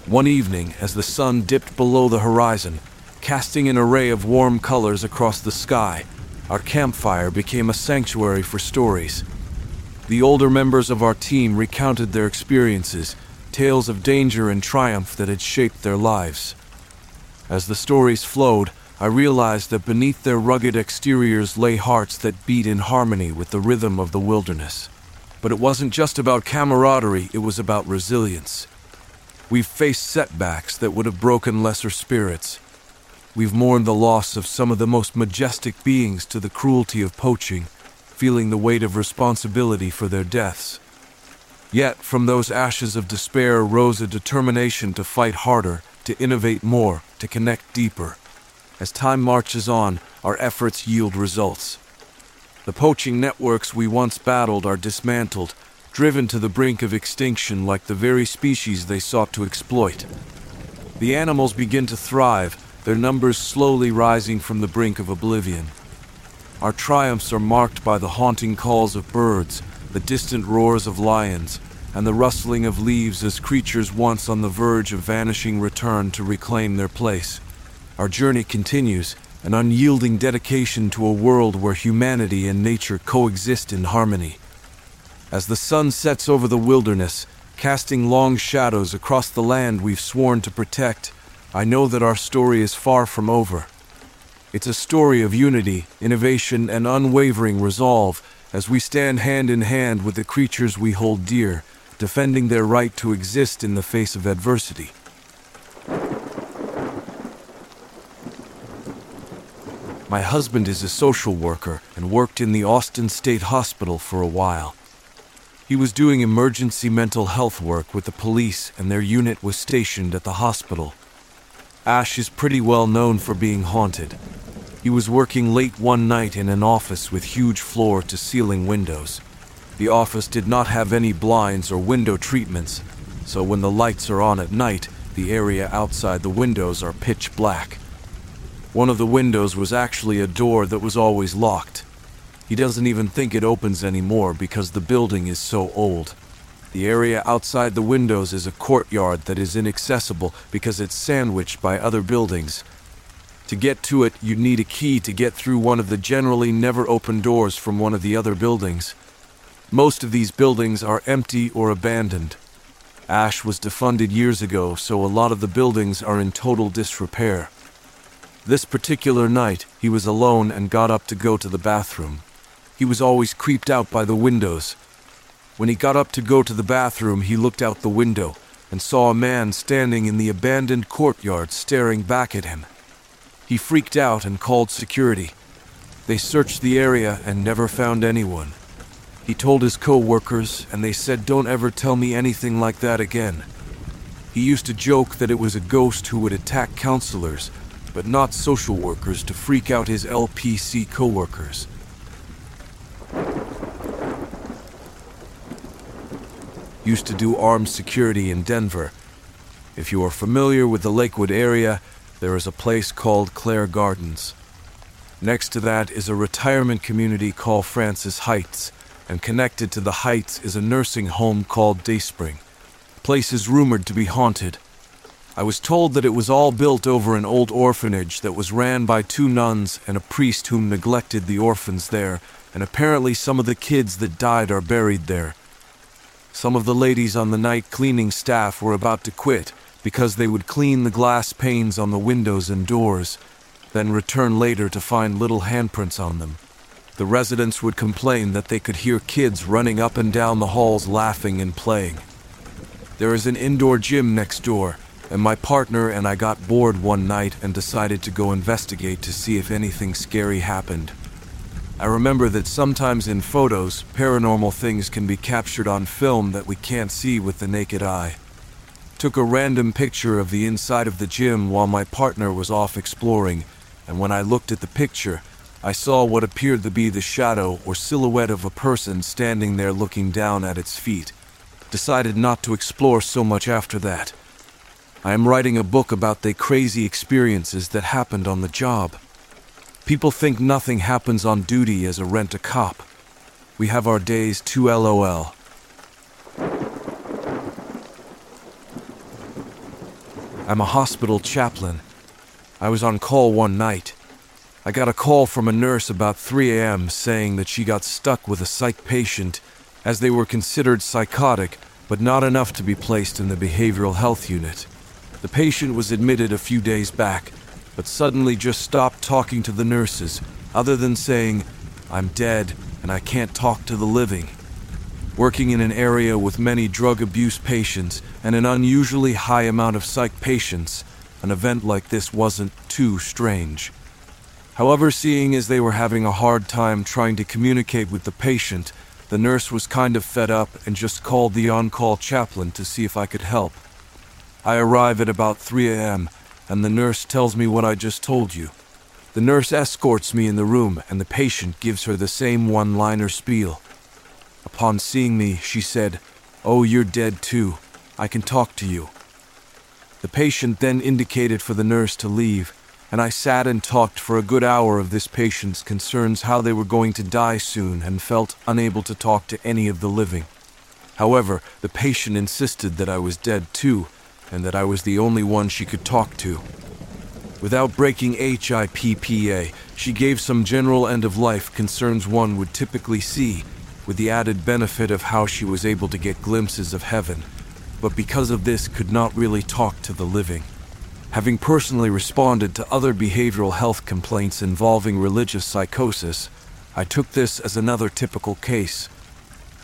One evening, as the sun dipped below the horizon, casting an array of warm colors across the sky, our campfire became a sanctuary for stories. The older members of our team recounted their experiences, tales of danger and triumph that had shaped their lives. As the stories flowed, I realized that beneath their rugged exteriors lay hearts that beat in harmony with the rhythm of the wilderness. But it wasn't just about camaraderie, it was about resilience. We've faced setbacks that would have broken lesser spirits. We've mourned the loss of some of the most majestic beings to the cruelty of poaching, feeling the weight of responsibility for their deaths. Yet, from those ashes of despair rose a determination to fight harder, to innovate more, to connect deeper. As time marches on, our efforts yield results. The poaching networks we once battled are dismantled, driven to the brink of extinction like the very species they sought to exploit. The animals begin to thrive, their numbers slowly rising from the brink of oblivion. Our triumphs are marked by the haunting calls of birds, the distant roars of lions, and the rustling of leaves as creatures once on the verge of vanishing return to reclaim their place. Our journey continues, an unyielding dedication to a world where humanity and nature coexist in harmony. As the sun sets over the wilderness, casting long shadows across the land we've sworn to protect, I know that our story is far from over. It's a story of unity, innovation, and unwavering resolve, as we stand hand in hand with the creatures we hold dear, defending their right to exist in the face of adversity. My husband is a social worker and worked in the Austin State Hospital for a while. He was doing emergency mental health work with the police, and their unit was stationed at the hospital. Ash is pretty well known for being haunted. He was working late one night in an office with huge floor to ceiling windows. The office did not have any blinds or window treatments, so when the lights are on at night, the area outside the windows are pitch black. One of the windows was actually a door that was always locked. He doesn't even think it opens anymore because the building is so old. The area outside the windows is a courtyard that is inaccessible because it's sandwiched by other buildings. To get to it, you'd need a key to get through one of the generally never open doors from one of the other buildings. Most of these buildings are empty or abandoned. Ash was defunded years ago, so a lot of the buildings are in total disrepair. This particular night, he was alone and got up to go to the bathroom. He was always creeped out by the windows. When he got up to go to the bathroom, he looked out the window and saw a man standing in the abandoned courtyard staring back at him. He freaked out and called security. They searched the area and never found anyone. He told his co workers, and they said, Don't ever tell me anything like that again. He used to joke that it was a ghost who would attack counselors but not social workers to freak out his LPC coworkers. Used to do armed security in Denver. If you are familiar with the Lakewood area, there is a place called Clare Gardens. Next to that is a retirement community called Francis Heights, and connected to the Heights is a nursing home called Dayspring. The place is rumored to be haunted. I was told that it was all built over an old orphanage that was ran by two nuns and a priest whom neglected the orphans there, and apparently some of the kids that died are buried there. Some of the ladies on the night cleaning staff were about to quit because they would clean the glass panes on the windows and doors, then return later to find little handprints on them. The residents would complain that they could hear kids running up and down the halls laughing and playing. There is an indoor gym next door and my partner and I got bored one night and decided to go investigate to see if anything scary happened. I remember that sometimes in photos, paranormal things can be captured on film that we can't see with the naked eye. Took a random picture of the inside of the gym while my partner was off exploring, and when I looked at the picture, I saw what appeared to be the shadow or silhouette of a person standing there looking down at its feet. Decided not to explore so much after that. I am writing a book about the crazy experiences that happened on the job. People think nothing happens on duty as a rent a cop. We have our days too LOL. I'm a hospital chaplain. I was on call one night. I got a call from a nurse about 3 a.m. saying that she got stuck with a psych patient as they were considered psychotic but not enough to be placed in the behavioral health unit. The patient was admitted a few days back, but suddenly just stopped talking to the nurses, other than saying, I'm dead and I can't talk to the living. Working in an area with many drug abuse patients and an unusually high amount of psych patients, an event like this wasn't too strange. However, seeing as they were having a hard time trying to communicate with the patient, the nurse was kind of fed up and just called the on call chaplain to see if I could help. I arrive at about 3 a.m., and the nurse tells me what I just told you. The nurse escorts me in the room, and the patient gives her the same one liner spiel. Upon seeing me, she said, Oh, you're dead too. I can talk to you. The patient then indicated for the nurse to leave, and I sat and talked for a good hour of this patient's concerns how they were going to die soon and felt unable to talk to any of the living. However, the patient insisted that I was dead too, and that I was the only one she could talk to. Without breaking HIPAA, she gave some general end of life concerns one would typically see, with the added benefit of how she was able to get glimpses of heaven, but because of this could not really talk to the living. Having personally responded to other behavioral health complaints involving religious psychosis, I took this as another typical case.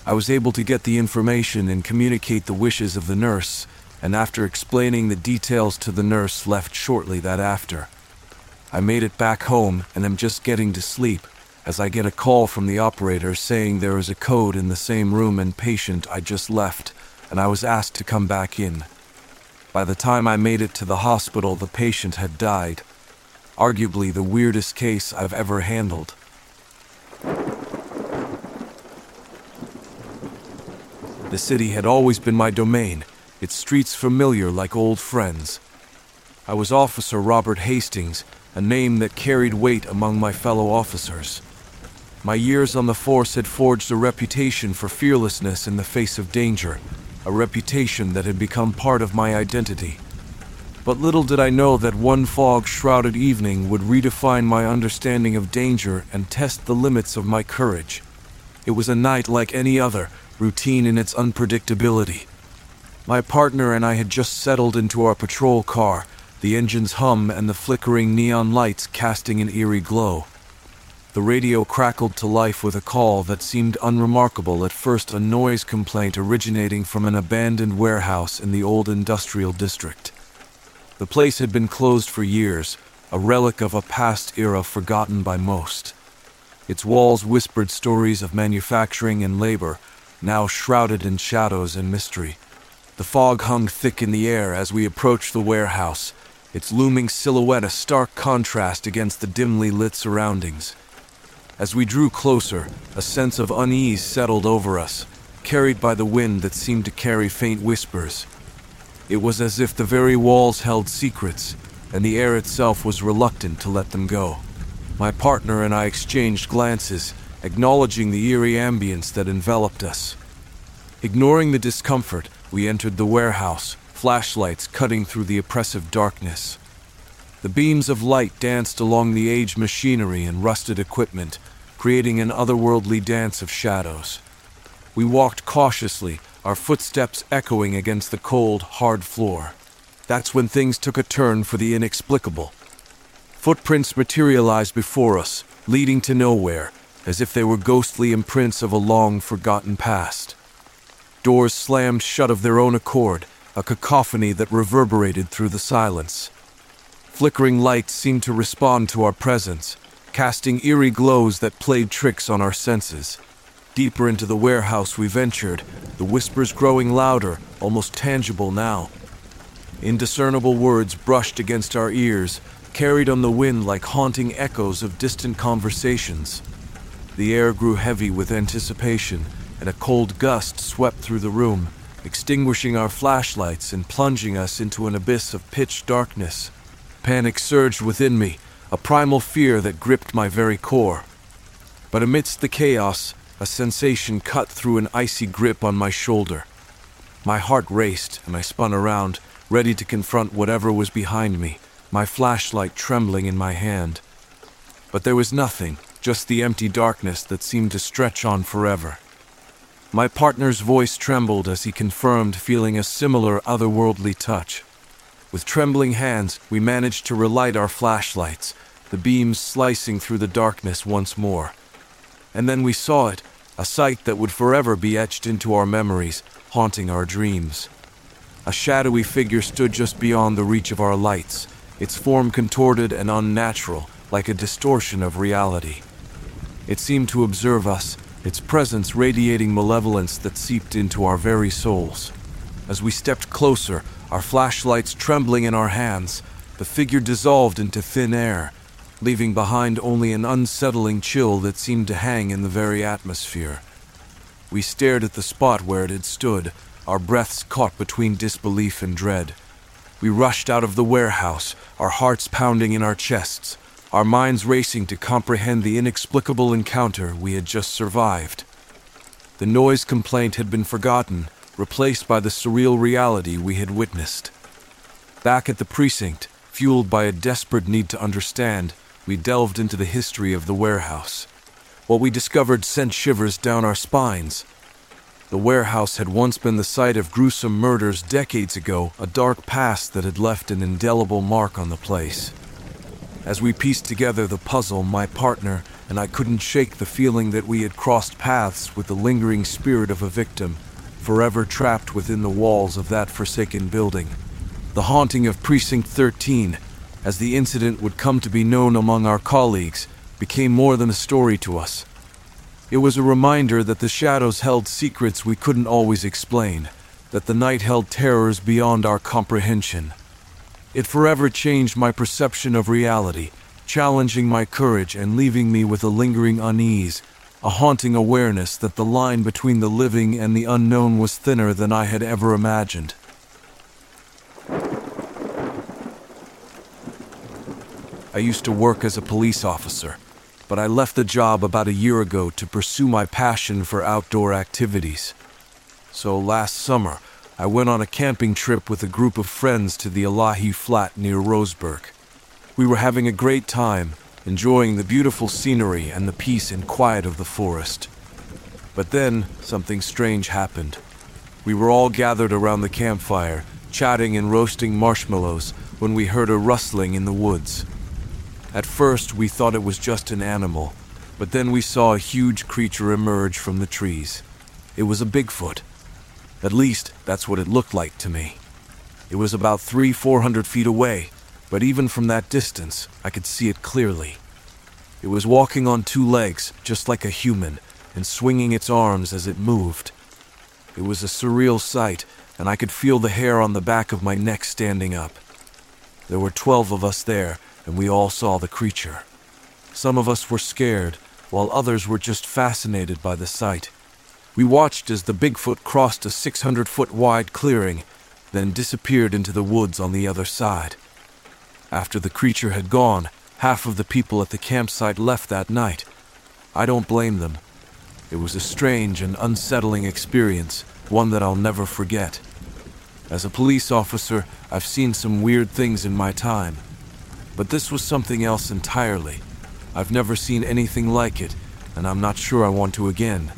I was able to get the information and communicate the wishes of the nurse, and after explaining the details to the nurse, left shortly that after. I made it back home and am just getting to sleep as I get a call from the operator saying there is a code in the same room and patient I just left, and I was asked to come back in. By the time I made it to the hospital, the patient had died. Arguably the weirdest case I've ever handled. The city had always been my domain, its streets familiar like old friends. I was Officer Robert Hastings, a name that carried weight among my fellow officers. My years on the force had forged a reputation for fearlessness in the face of danger, a reputation that had become part of my identity. But little did I know that one fog shrouded evening would redefine my understanding of danger and test the limits of my courage. It was a night like any other, routine in its unpredictability. My partner and I had just settled into our patrol car, the engine's hum and the flickering neon lights casting an eerie glow. The radio crackled to life with a call that seemed unremarkable at first a noise complaint originating from an abandoned warehouse in the old industrial district. The place had been closed for years, a relic of a past era forgotten by most. Its walls whispered stories of manufacturing and labor, now shrouded in shadows and mystery. The fog hung thick in the air as we approached the warehouse, its looming silhouette a stark contrast against the dimly lit surroundings. As we drew closer, a sense of unease settled over us, carried by the wind that seemed to carry faint whispers. It was as if the very walls held secrets, and the air itself was reluctant to let them go. My partner and I exchanged glances, acknowledging the eerie ambience that enveloped us. Ignoring the discomfort, we entered the warehouse, flashlights cutting through the oppressive darkness. The beams of light danced along the aged machinery and rusted equipment, creating an otherworldly dance of shadows. We walked cautiously, our footsteps echoing against the cold, hard floor. That's when things took a turn for the inexplicable. Footprints materialized before us, leading to nowhere, as if they were ghostly imprints of a long forgotten past. Doors slammed shut of their own accord, a cacophony that reverberated through the silence. Flickering lights seemed to respond to our presence, casting eerie glows that played tricks on our senses. Deeper into the warehouse we ventured, the whispers growing louder, almost tangible now. Indiscernible words brushed against our ears, carried on the wind like haunting echoes of distant conversations. The air grew heavy with anticipation, and a cold gust swept through the room, extinguishing our flashlights and plunging us into an abyss of pitch darkness. Panic surged within me, a primal fear that gripped my very core. But amidst the chaos, a sensation cut through an icy grip on my shoulder. My heart raced, and I spun around, ready to confront whatever was behind me, my flashlight trembling in my hand. But there was nothing, just the empty darkness that seemed to stretch on forever. My partner's voice trembled as he confirmed feeling a similar otherworldly touch. With trembling hands, we managed to relight our flashlights, the beams slicing through the darkness once more. And then we saw it, a sight that would forever be etched into our memories, haunting our dreams. A shadowy figure stood just beyond the reach of our lights, its form contorted and unnatural, like a distortion of reality. It seemed to observe us, its presence radiating malevolence that seeped into our very souls. As we stepped closer, our flashlights trembling in our hands, the figure dissolved into thin air, leaving behind only an unsettling chill that seemed to hang in the very atmosphere. We stared at the spot where it had stood, our breaths caught between disbelief and dread. We rushed out of the warehouse, our hearts pounding in our chests, our minds racing to comprehend the inexplicable encounter we had just survived. The noise complaint had been forgotten, replaced by the surreal reality we had witnessed. Back at the precinct, fueled by a desperate need to understand, we delved into the history of the warehouse. What we discovered sent shivers down our spines. The warehouse had once been the site of gruesome murders decades ago, a dark past that had left an indelible mark on the place. As we pieced together the puzzle, my partner, and I couldn't shake the feeling that we had crossed paths with the lingering spirit of a victim, forever trapped within the walls of that forsaken building. The haunting of Precinct 13, as the incident would come to be known among our colleagues, became more than a story to us. It was a reminder that the shadows held secrets we couldn't always explain, that the night held terrors beyond our comprehension. It forever changed my perception of reality, challenging my courage and leaving me with a lingering unease, a haunting awareness that the line between the living and the unknown was thinner than I had ever imagined. I used to work as a police officer but I left the job about a year ago to pursue my passion for outdoor activities. So last summer, I went on a camping trip with a group of friends to the Illahee Flat near Roseburg. We were having a great time, enjoying the beautiful scenery and the peace and quiet of the forest. But then something strange happened. We were all gathered around the campfire, chatting and roasting marshmallows, when we heard a rustling in the woods. At first, we thought it was just an animal, but then we saw a huge creature emerge from the trees. It was a Bigfoot. At least, that's what it looked like to me. It was about three, four hundred feet away, but even from that distance, I could see it clearly. It was walking on two legs, just like a human, and swinging its arms as it moved. It was a surreal sight, and I could feel the hair on the back of my neck standing up. There were twelve of us there, and we all saw the creature. Some of us were scared, while others were just fascinated by the sight. We watched as the Bigfoot crossed a 600 foot wide clearing, then disappeared into the woods on the other side. After the creature had gone, half of the people at the campsite left that night. I don't blame them. It was a strange and unsettling experience, one that I'll never forget. As a police officer, I've seen some weird things in my time. But this was something else entirely. I've never seen anything like it, and I'm not sure I want to again.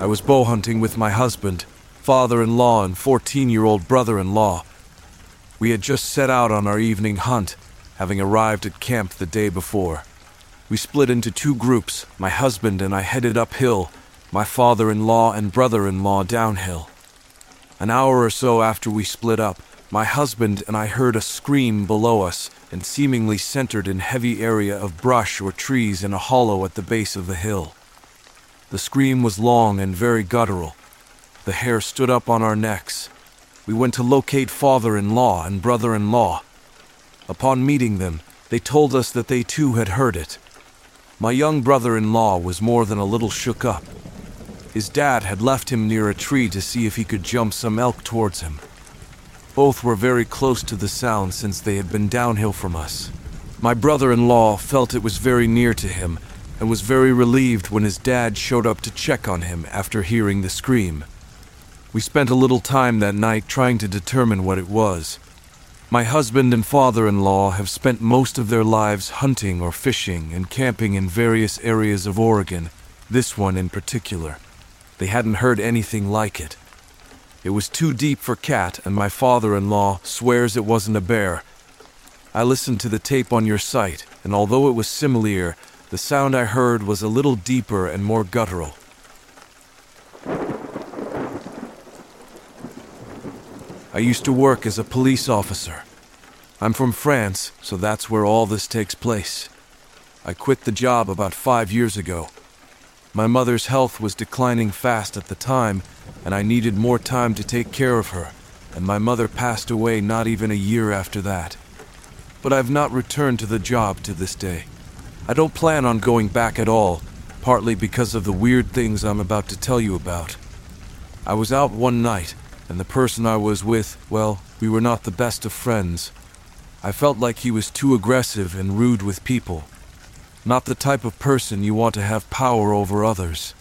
I was bow hunting with my husband, father in law, and 14 year old brother in law. We had just set out on our evening hunt, having arrived at camp the day before. We split into two groups. My husband and I headed uphill, my father in law and brother in law downhill. An hour or so after we split up, my husband and I heard a scream below us and seemingly centered in heavy area of brush or trees in a hollow at the base of the hill. The scream was long and very guttural. The hair stood up on our necks. We went to locate father-in-law and brother-in-law. Upon meeting them, they told us that they too had heard it. My young brother-in-law was more than a little shook up. His dad had left him near a tree to see if he could jump some elk towards him. Both were very close to the sound since they had been downhill from us. My brother in law felt it was very near to him and was very relieved when his dad showed up to check on him after hearing the scream. We spent a little time that night trying to determine what it was. My husband and father in law have spent most of their lives hunting or fishing and camping in various areas of Oregon, this one in particular. They hadn't heard anything like it. It was too deep for Cat, and my father in law swears it wasn't a bear. I listened to the tape on your site, and although it was similar, the sound I heard was a little deeper and more guttural. I used to work as a police officer. I'm from France, so that's where all this takes place. I quit the job about five years ago. My mother's health was declining fast at the time, and I needed more time to take care of her, and my mother passed away not even a year after that. But I've not returned to the job to this day. I don't plan on going back at all, partly because of the weird things I'm about to tell you about. I was out one night, and the person I was with, well, we were not the best of friends. I felt like he was too aggressive and rude with people. Not the type of person you want to have power over others.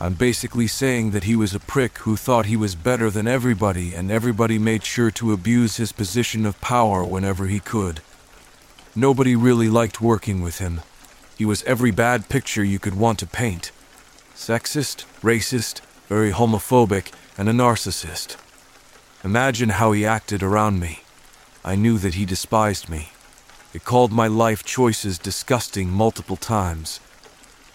I'm basically saying that he was a prick who thought he was better than everybody, and everybody made sure to abuse his position of power whenever he could. Nobody really liked working with him. He was every bad picture you could want to paint sexist, racist, very homophobic, and a narcissist. Imagine how he acted around me. I knew that he despised me. It called my life choices disgusting multiple times.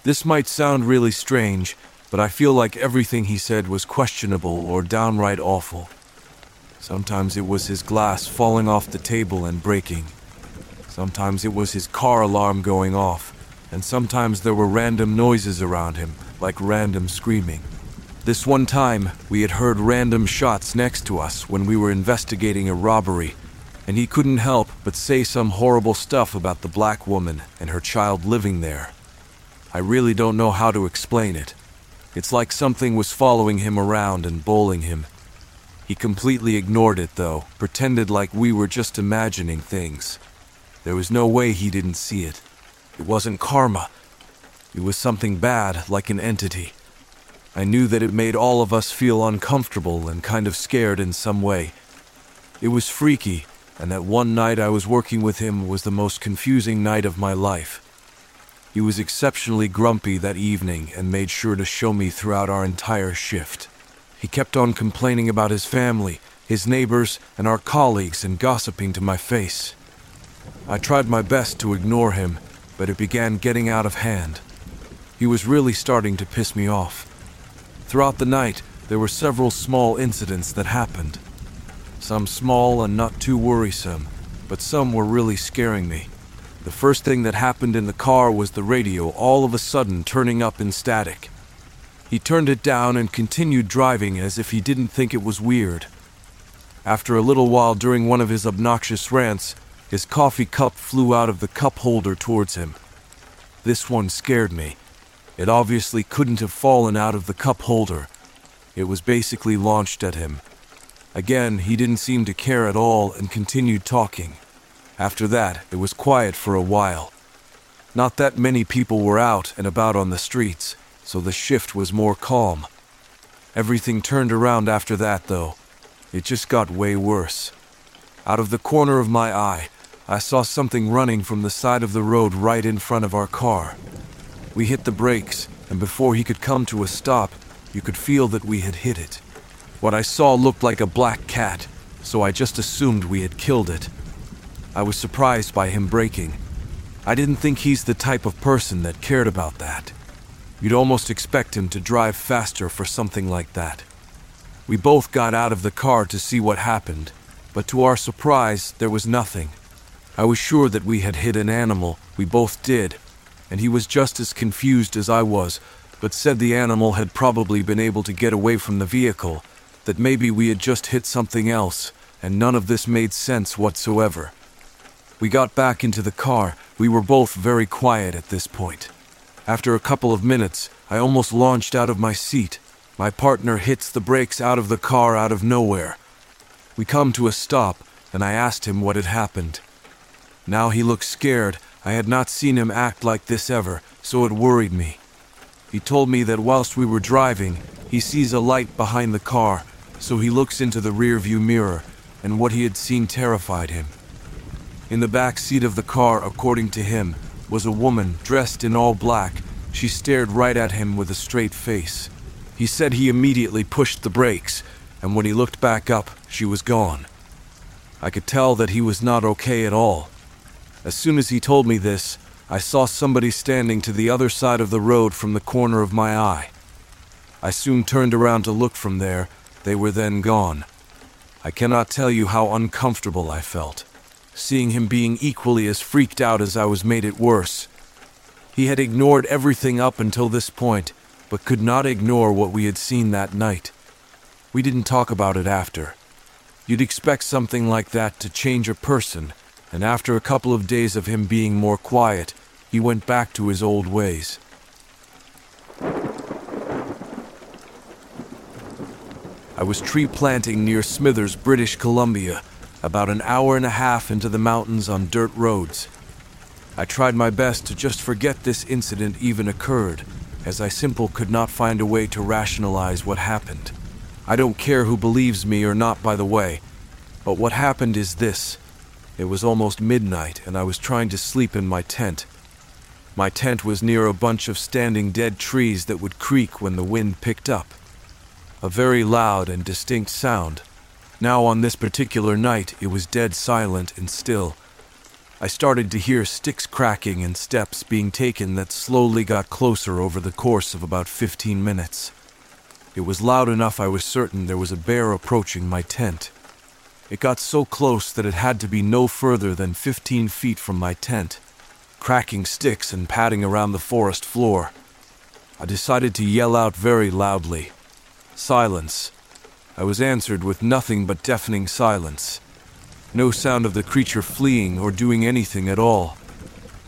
This might sound really strange, but I feel like everything he said was questionable or downright awful. Sometimes it was his glass falling off the table and breaking. Sometimes it was his car alarm going off, and sometimes there were random noises around him, like random screaming. This one time, we had heard random shots next to us when we were investigating a robbery, and he couldn't help but say some horrible stuff about the black woman and her child living there. I really don't know how to explain it. It's like something was following him around and bowling him. He completely ignored it, though, pretended like we were just imagining things. There was no way he didn't see it. It wasn't karma. It was something bad, like an entity. I knew that it made all of us feel uncomfortable and kind of scared in some way. It was freaky, and that one night I was working with him was the most confusing night of my life. He was exceptionally grumpy that evening and made sure to show me throughout our entire shift. He kept on complaining about his family, his neighbors, and our colleagues and gossiping to my face. I tried my best to ignore him, but it began getting out of hand. He was really starting to piss me off. Throughout the night, there were several small incidents that happened. Some small and not too worrisome, but some were really scaring me. The first thing that happened in the car was the radio all of a sudden turning up in static. He turned it down and continued driving as if he didn't think it was weird. After a little while during one of his obnoxious rants, his coffee cup flew out of the cup holder towards him. This one scared me. It obviously couldn't have fallen out of the cup holder. It was basically launched at him. Again, he didn't seem to care at all and continued talking. After that, it was quiet for a while. Not that many people were out and about on the streets, so the shift was more calm. Everything turned around after that, though. It just got way worse. Out of the corner of my eye, I saw something running from the side of the road right in front of our car. We hit the brakes, and before he could come to a stop, you could feel that we had hit it. What I saw looked like a black cat, so I just assumed we had killed it. I was surprised by him braking. I didn't think he's the type of person that cared about that. You'd almost expect him to drive faster for something like that. We both got out of the car to see what happened, but to our surprise, there was nothing. I was sure that we had hit an animal, we both did, and he was just as confused as I was, but said the animal had probably been able to get away from the vehicle, that maybe we had just hit something else, and none of this made sense whatsoever. We got back into the car. We were both very quiet at this point. After a couple of minutes, I almost launched out of my seat. My partner hits the brakes out of the car out of nowhere. We come to a stop, and I asked him what had happened. Now he looked scared. I had not seen him act like this ever, so it worried me. He told me that whilst we were driving, he sees a light behind the car, so he looks into the rearview mirror, and what he had seen terrified him. In the back seat of the car, according to him, was a woman dressed in all black. She stared right at him with a straight face. He said he immediately pushed the brakes, and when he looked back up, she was gone. I could tell that he was not okay at all. As soon as he told me this, I saw somebody standing to the other side of the road from the corner of my eye. I soon turned around to look from there. They were then gone. I cannot tell you how uncomfortable I felt. Seeing him being equally as freaked out as I was made it worse. He had ignored everything up until this point, but could not ignore what we had seen that night. We didn't talk about it after. You'd expect something like that to change a person, and after a couple of days of him being more quiet, he went back to his old ways. I was tree planting near Smithers, British Columbia, about an hour and a half into the mountains on dirt roads. I tried my best to just forget this incident even occurred, as I simply could not find a way to rationalize what happened. I don't care who believes me or not, by the way, but what happened is this. It was almost midnight, and I was trying to sleep in my tent. My tent was near a bunch of standing dead trees that would creak when the wind picked up. A very loud and distinct sound. Now, on this particular night, it was dead silent and still. I started to hear sticks cracking and steps being taken that slowly got closer over the course of about 15 minutes. It was loud enough I was certain there was a bear approaching my tent. It got so close that it had to be no further than 15 feet from my tent, cracking sticks and padding around the forest floor. I decided to yell out very loudly. Silence. I was answered with nothing but deafening silence. No sound of the creature fleeing or doing anything at all.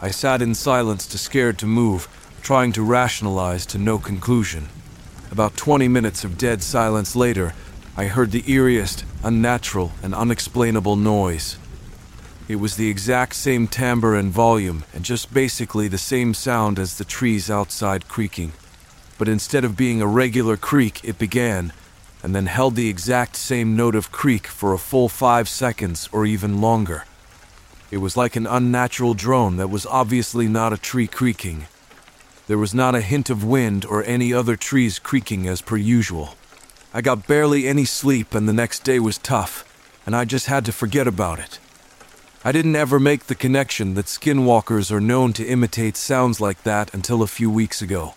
I sat in silence, too scared to move, trying to rationalize to no conclusion. About 20 minutes of dead silence later, I heard the eeriest, unnatural, and unexplainable noise. It was the exact same timbre and volume, and just basically the same sound as the trees outside creaking. But instead of being a regular creak, it began, and then held the exact same note of creak for a full five seconds or even longer. It was like an unnatural drone that was obviously not a tree creaking. There was not a hint of wind or any other trees creaking as per usual. I got barely any sleep, and the next day was tough, and I just had to forget about it. I didn't ever make the connection that skinwalkers are known to imitate sounds like that until a few weeks ago.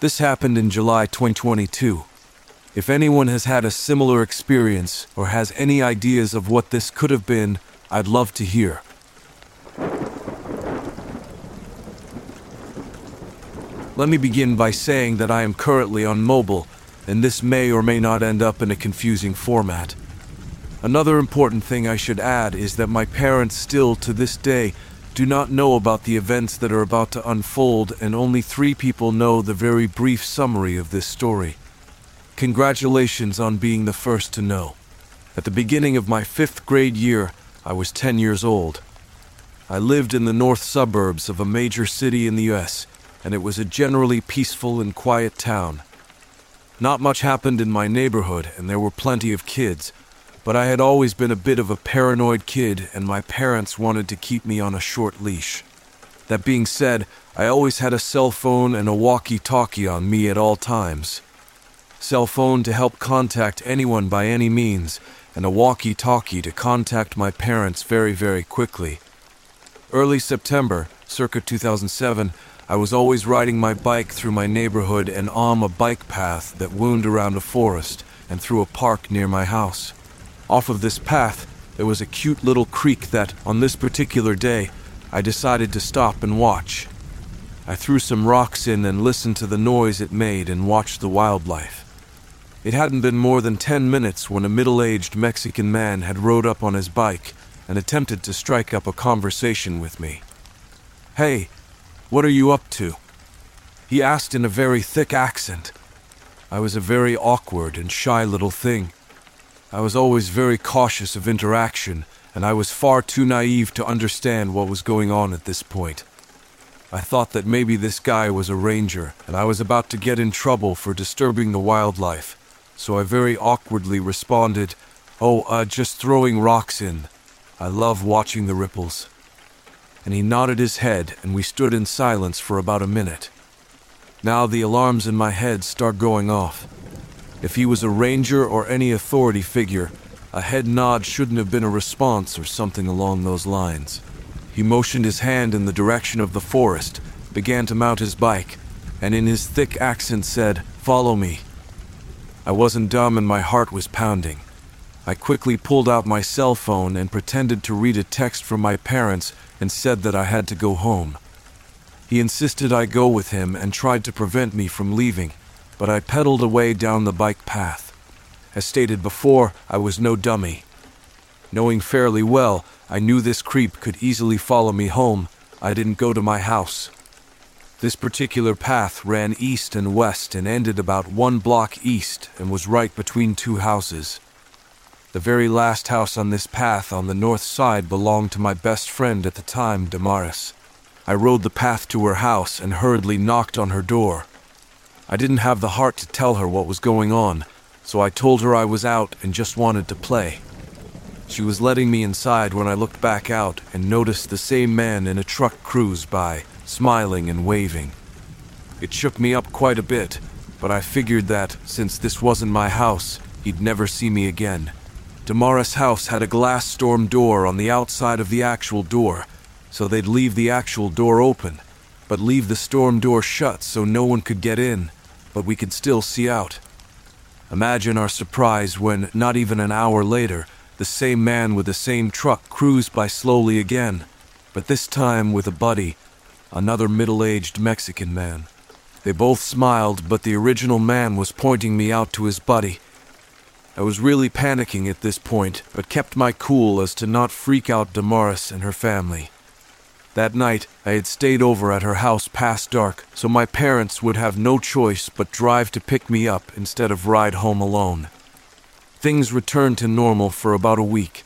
This happened in July 2022. If anyone has had a similar experience or has any ideas of what this could have been, I'd love to hear. Let me begin by saying that I am currently on mobile, and this may or may not end up in a confusing format. Another important thing I should add is that my parents still, to this day, do not know about the events that are about to unfold, and only three people know the very brief summary of this story. Congratulations on being the first to know. At the beginning of my fifth grade year, I was 10 years old. I lived in the north suburbs of a major city in the US, and it was a generally peaceful and quiet town. Not much happened in my neighborhood, and there were plenty of kids, but I had always been a bit of a paranoid kid, and my parents wanted to keep me on a short leash. That being said, I always had a cell phone and a walkie talkie on me at all times. Cell phone to help contact anyone by any means, and a walkie talkie to contact my parents very, very quickly. Early September, circa 2007, I was always riding my bike through my neighborhood and on a bike path that wound around a forest and through a park near my house. Off of this path, there was a cute little creek that, on this particular day, I decided to stop and watch. I threw some rocks in and listened to the noise it made and watched the wildlife. It hadn't been more than ten minutes when a middle aged Mexican man had rode up on his bike and attempted to strike up a conversation with me. Hey, what are you up to? He asked in a very thick accent. I was a very awkward and shy little thing. I was always very cautious of interaction, and I was far too naive to understand what was going on at this point. I thought that maybe this guy was a ranger, and I was about to get in trouble for disturbing the wildlife, so I very awkwardly responded, Oh, uh, just throwing rocks in. I love watching the ripples and he nodded his head, and we stood in silence for about a minute. Now the alarms in my head start going off. If he was a ranger or any authority figure, a head nod shouldn't have been a response or something along those lines. He motioned his hand in the direction of the forest, began to mount his bike, and in his thick accent said, Follow me. I wasn't dumb and my heart was pounding. I quickly pulled out my cell phone and pretended to read a text from my parents and said that I had to go home. He insisted I go with him and tried to prevent me from leaving, but I pedaled away down the bike path. As stated before, I was no dummy. Knowing fairly well I knew this creep could easily follow me home, I didn't go to my house. This particular path ran east and west and ended about one block east and was right between two houses. The very last house on this path on the north side belonged to my best friend at the time, Damaris. I rode the path to her house and hurriedly knocked on her door. I didn't have the heart to tell her what was going on, so I told her I was out and just wanted to play. She was letting me inside when I looked back out and noticed the same man in a truck cruise by, smiling and waving. It shook me up quite a bit, but I figured that, since this wasn't my house, he'd never see me again Damaris' house had a glass storm door on the outside of the actual door, so they'd leave the actual door open, but leave the storm door shut so no one could get in, but we could still see out. Imagine our surprise when, not even an hour later, the same man with the same truck cruised by slowly again, but this time with a buddy, another middle aged Mexican man. They both smiled, but the original man was pointing me out to his buddy. I was really panicking at this point, but kept my cool as to not freak out Damaris and her family. That night, I had stayed over at her house past dark, so my parents would have no choice but drive to pick me up instead of ride home alone. Things returned to normal for about a week.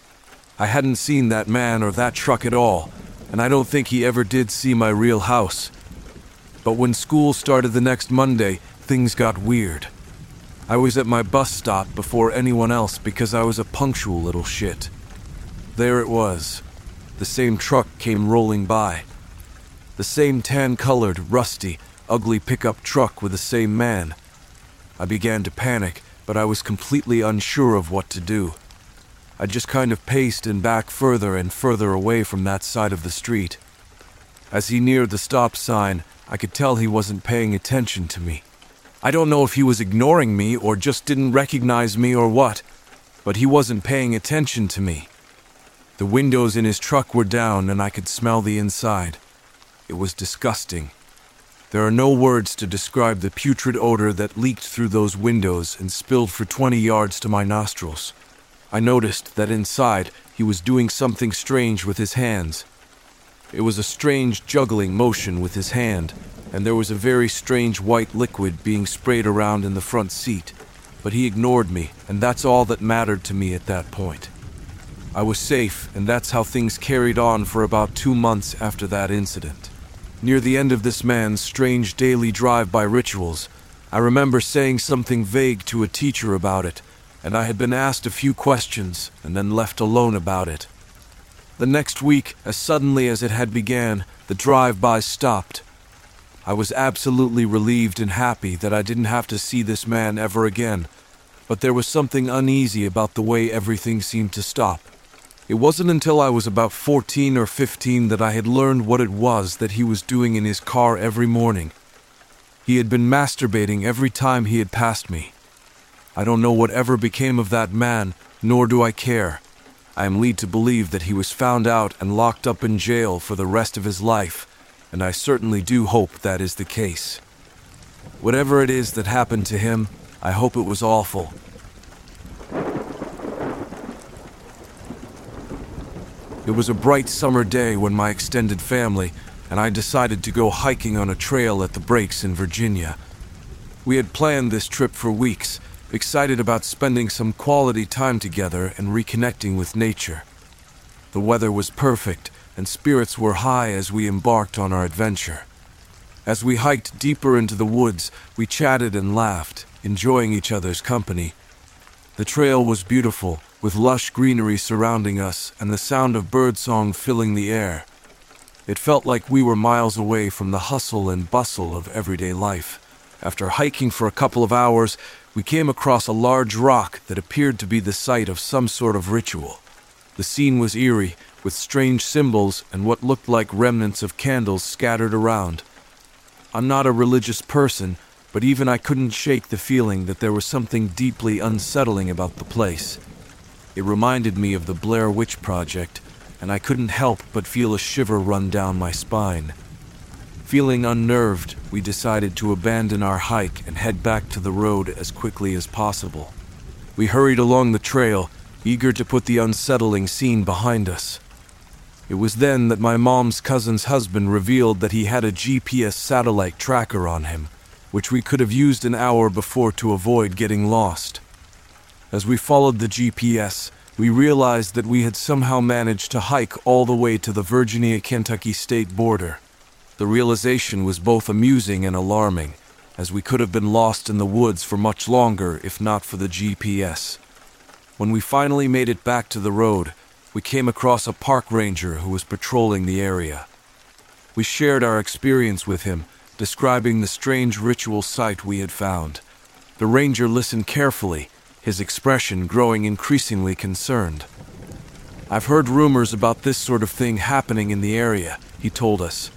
I hadn't seen that man or that truck at all, and I don't think he ever did see my real house. But when school started the next Monday, things got weird. I was at my bus stop before anyone else because I was a punctual little shit. There it was. The same truck came rolling by. The same tan colored, rusty, ugly pickup truck with the same man. I began to panic, but I was completely unsure of what to do. I just kind of paced and back further and further away from that side of the street. As he neared the stop sign, I could tell he wasn't paying attention to me. I don't know if he was ignoring me or just didn't recognize me or what, but he wasn't paying attention to me. The windows in his truck were down and I could smell the inside. It was disgusting. There are no words to describe the putrid odor that leaked through those windows and spilled for 20 yards to my nostrils. I noticed that inside he was doing something strange with his hands. It was a strange juggling motion with his hand, and there was a very strange white liquid being sprayed around in the front seat. But he ignored me, and that's all that mattered to me at that point. I was safe, and that's how things carried on for about two months after that incident. Near the end of this man's strange daily drive by rituals, I remember saying something vague to a teacher about it, and I had been asked a few questions and then left alone about it. The next week, as suddenly as it had began, the drive by stopped, I was absolutely relieved and happy that I didn't have to see this man ever again, but there was something uneasy about the way everything seemed to stop. It wasn't until I was about 14 or 15 that I had learned what it was that he was doing in his car every morning. He had been masturbating every time he had passed me. I don't know whatever became of that man, nor do I care. I am led to believe that he was found out and locked up in jail for the rest of his life and I certainly do hope that is the case. Whatever it is that happened to him, I hope it was awful. It was a bright summer day when my extended family and I decided to go hiking on a trail at the Breaks in Virginia. We had planned this trip for weeks, excited about spending some quality time together and reconnecting with nature. The weather was perfect, and spirits were high as we embarked on our adventure. As we hiked deeper into the woods, we chatted and laughed, enjoying each other's company. The trail was beautiful, with lush greenery surrounding us and the sound of birdsong filling the air. It felt like we were miles away from the hustle and bustle of everyday life. After hiking for a couple of hours, we came across a large rock that appeared to be the site of some sort of ritual. The scene was eerie, with strange symbols and what looked like remnants of candles scattered around. I'm not a religious person, but even I couldn't shake the feeling that there was something deeply unsettling about the place. It reminded me of the Blair Witch Project, and I couldn't help but feel a shiver run down my spine. Feeling unnerved, we decided to abandon our hike and head back to the road as quickly as possible. We hurried along the trail, eager to put the unsettling scene behind us. It was then that my mom's cousin's husband revealed that he had a GPS satellite tracker on him, which we could have used an hour before to avoid getting lost. As we followed the GPS, we realized that we had somehow managed to hike all the way to the Virginia Kentucky state border. The realization was both amusing and alarming, as we could have been lost in the woods for much longer if not for the GPS. When we finally made it back to the road, we came across a park ranger who was patrolling the area. We shared our experience with him, describing the strange ritual site we had found. The ranger listened carefully, his expression growing increasingly concerned. I've heard rumors about this sort of thing happening in the area, he told us,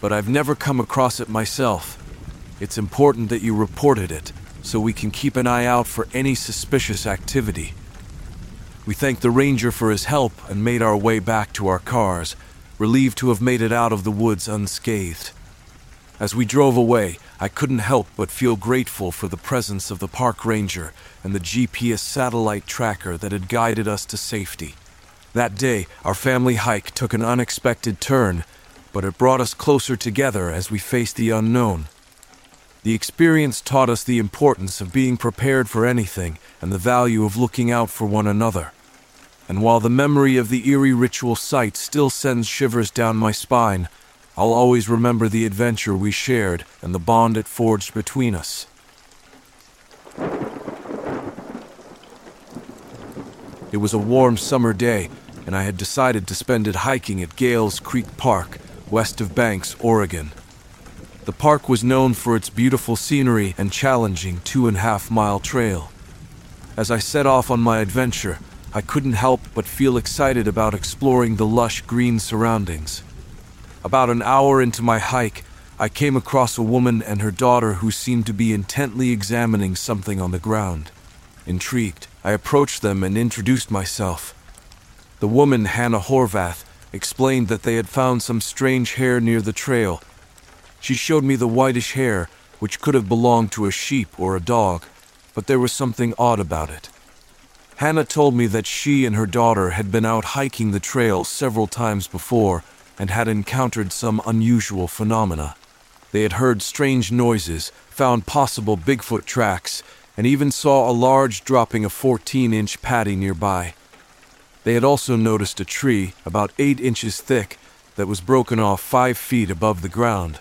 but I've never come across it myself. It's important that you reported it so we can keep an eye out for any suspicious activity. We thanked the ranger for his help and made our way back to our cars, relieved to have made it out of the woods unscathed. As we drove away, I couldn't help but feel grateful for the presence of the park ranger and the GPS satellite tracker that had guided us to safety. That day, our family hike took an unexpected turn, but it brought us closer together as we faced the unknown. The experience taught us the importance of being prepared for anything and the value of looking out for one another. And while the memory of the eerie ritual site still sends shivers down my spine, I'll always remember the adventure we shared and the bond it forged between us. It was a warm summer day, and I had decided to spend it hiking at Gales Creek Park, west of Banks, Oregon. The park was known for its beautiful scenery and challenging two and a half mile trail. As I set off on my adventure, I couldn't help but feel excited about exploring the lush green surroundings. About an hour into my hike, I came across a woman and her daughter who seemed to be intently examining something on the ground. Intrigued, I approached them and introduced myself. The woman, Hannah Horvath, explained that they had found some strange hair near the trail she showed me the whitish hair, which could have belonged to a sheep or a dog, but there was something odd about it. Hannah told me that she and her daughter had been out hiking the trail several times before and had encountered some unusual phenomena. They had heard strange noises, found possible Bigfoot tracks, and even saw a large dropping of 14 inch patty nearby. They had also noticed a tree, about 8 inches thick, that was broken off 5 feet above the ground.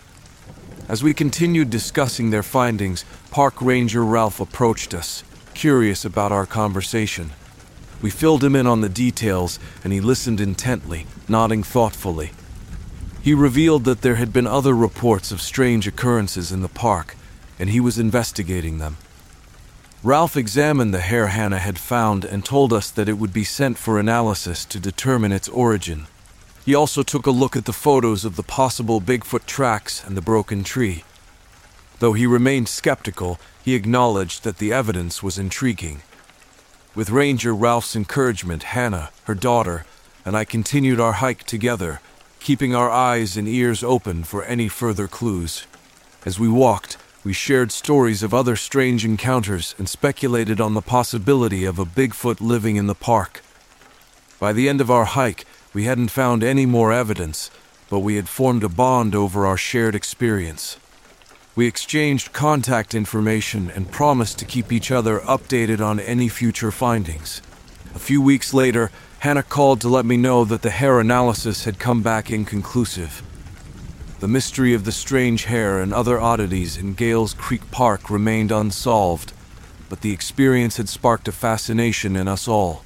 As we continued discussing their findings, Park Ranger Ralph approached us, curious about our conversation. We filled him in on the details, and he listened intently, nodding thoughtfully. He revealed that there had been other reports of strange occurrences in the park, and he was investigating them. Ralph examined the hair Hannah had found and told us that it would be sent for analysis to determine its origin. He also took a look at the photos of the possible Bigfoot tracks and the broken tree. Though he remained skeptical, he acknowledged that the evidence was intriguing. With Ranger Ralph's encouragement, Hannah, her daughter, and I continued our hike together, keeping our eyes and ears open for any further clues. As we walked, we shared stories of other strange encounters and speculated on the possibility of a Bigfoot living in the park. By the end of our hike, we hadn't found any more evidence, but we had formed a bond over our shared experience. We exchanged contact information and promised to keep each other updated on any future findings. A few weeks later, Hannah called to let me know that the hair analysis had come back inconclusive. The mystery of the strange hair and other oddities in Gales Creek Park remained unsolved, but the experience had sparked a fascination in us all.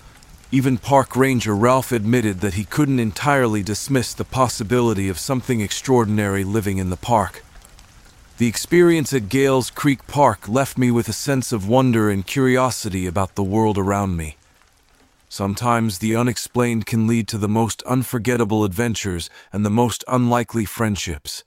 Even park ranger Ralph admitted that he couldn't entirely dismiss the possibility of something extraordinary living in the park. The experience at Gales Creek Park left me with a sense of wonder and curiosity about the world around me. Sometimes the unexplained can lead to the most unforgettable adventures and the most unlikely friendships.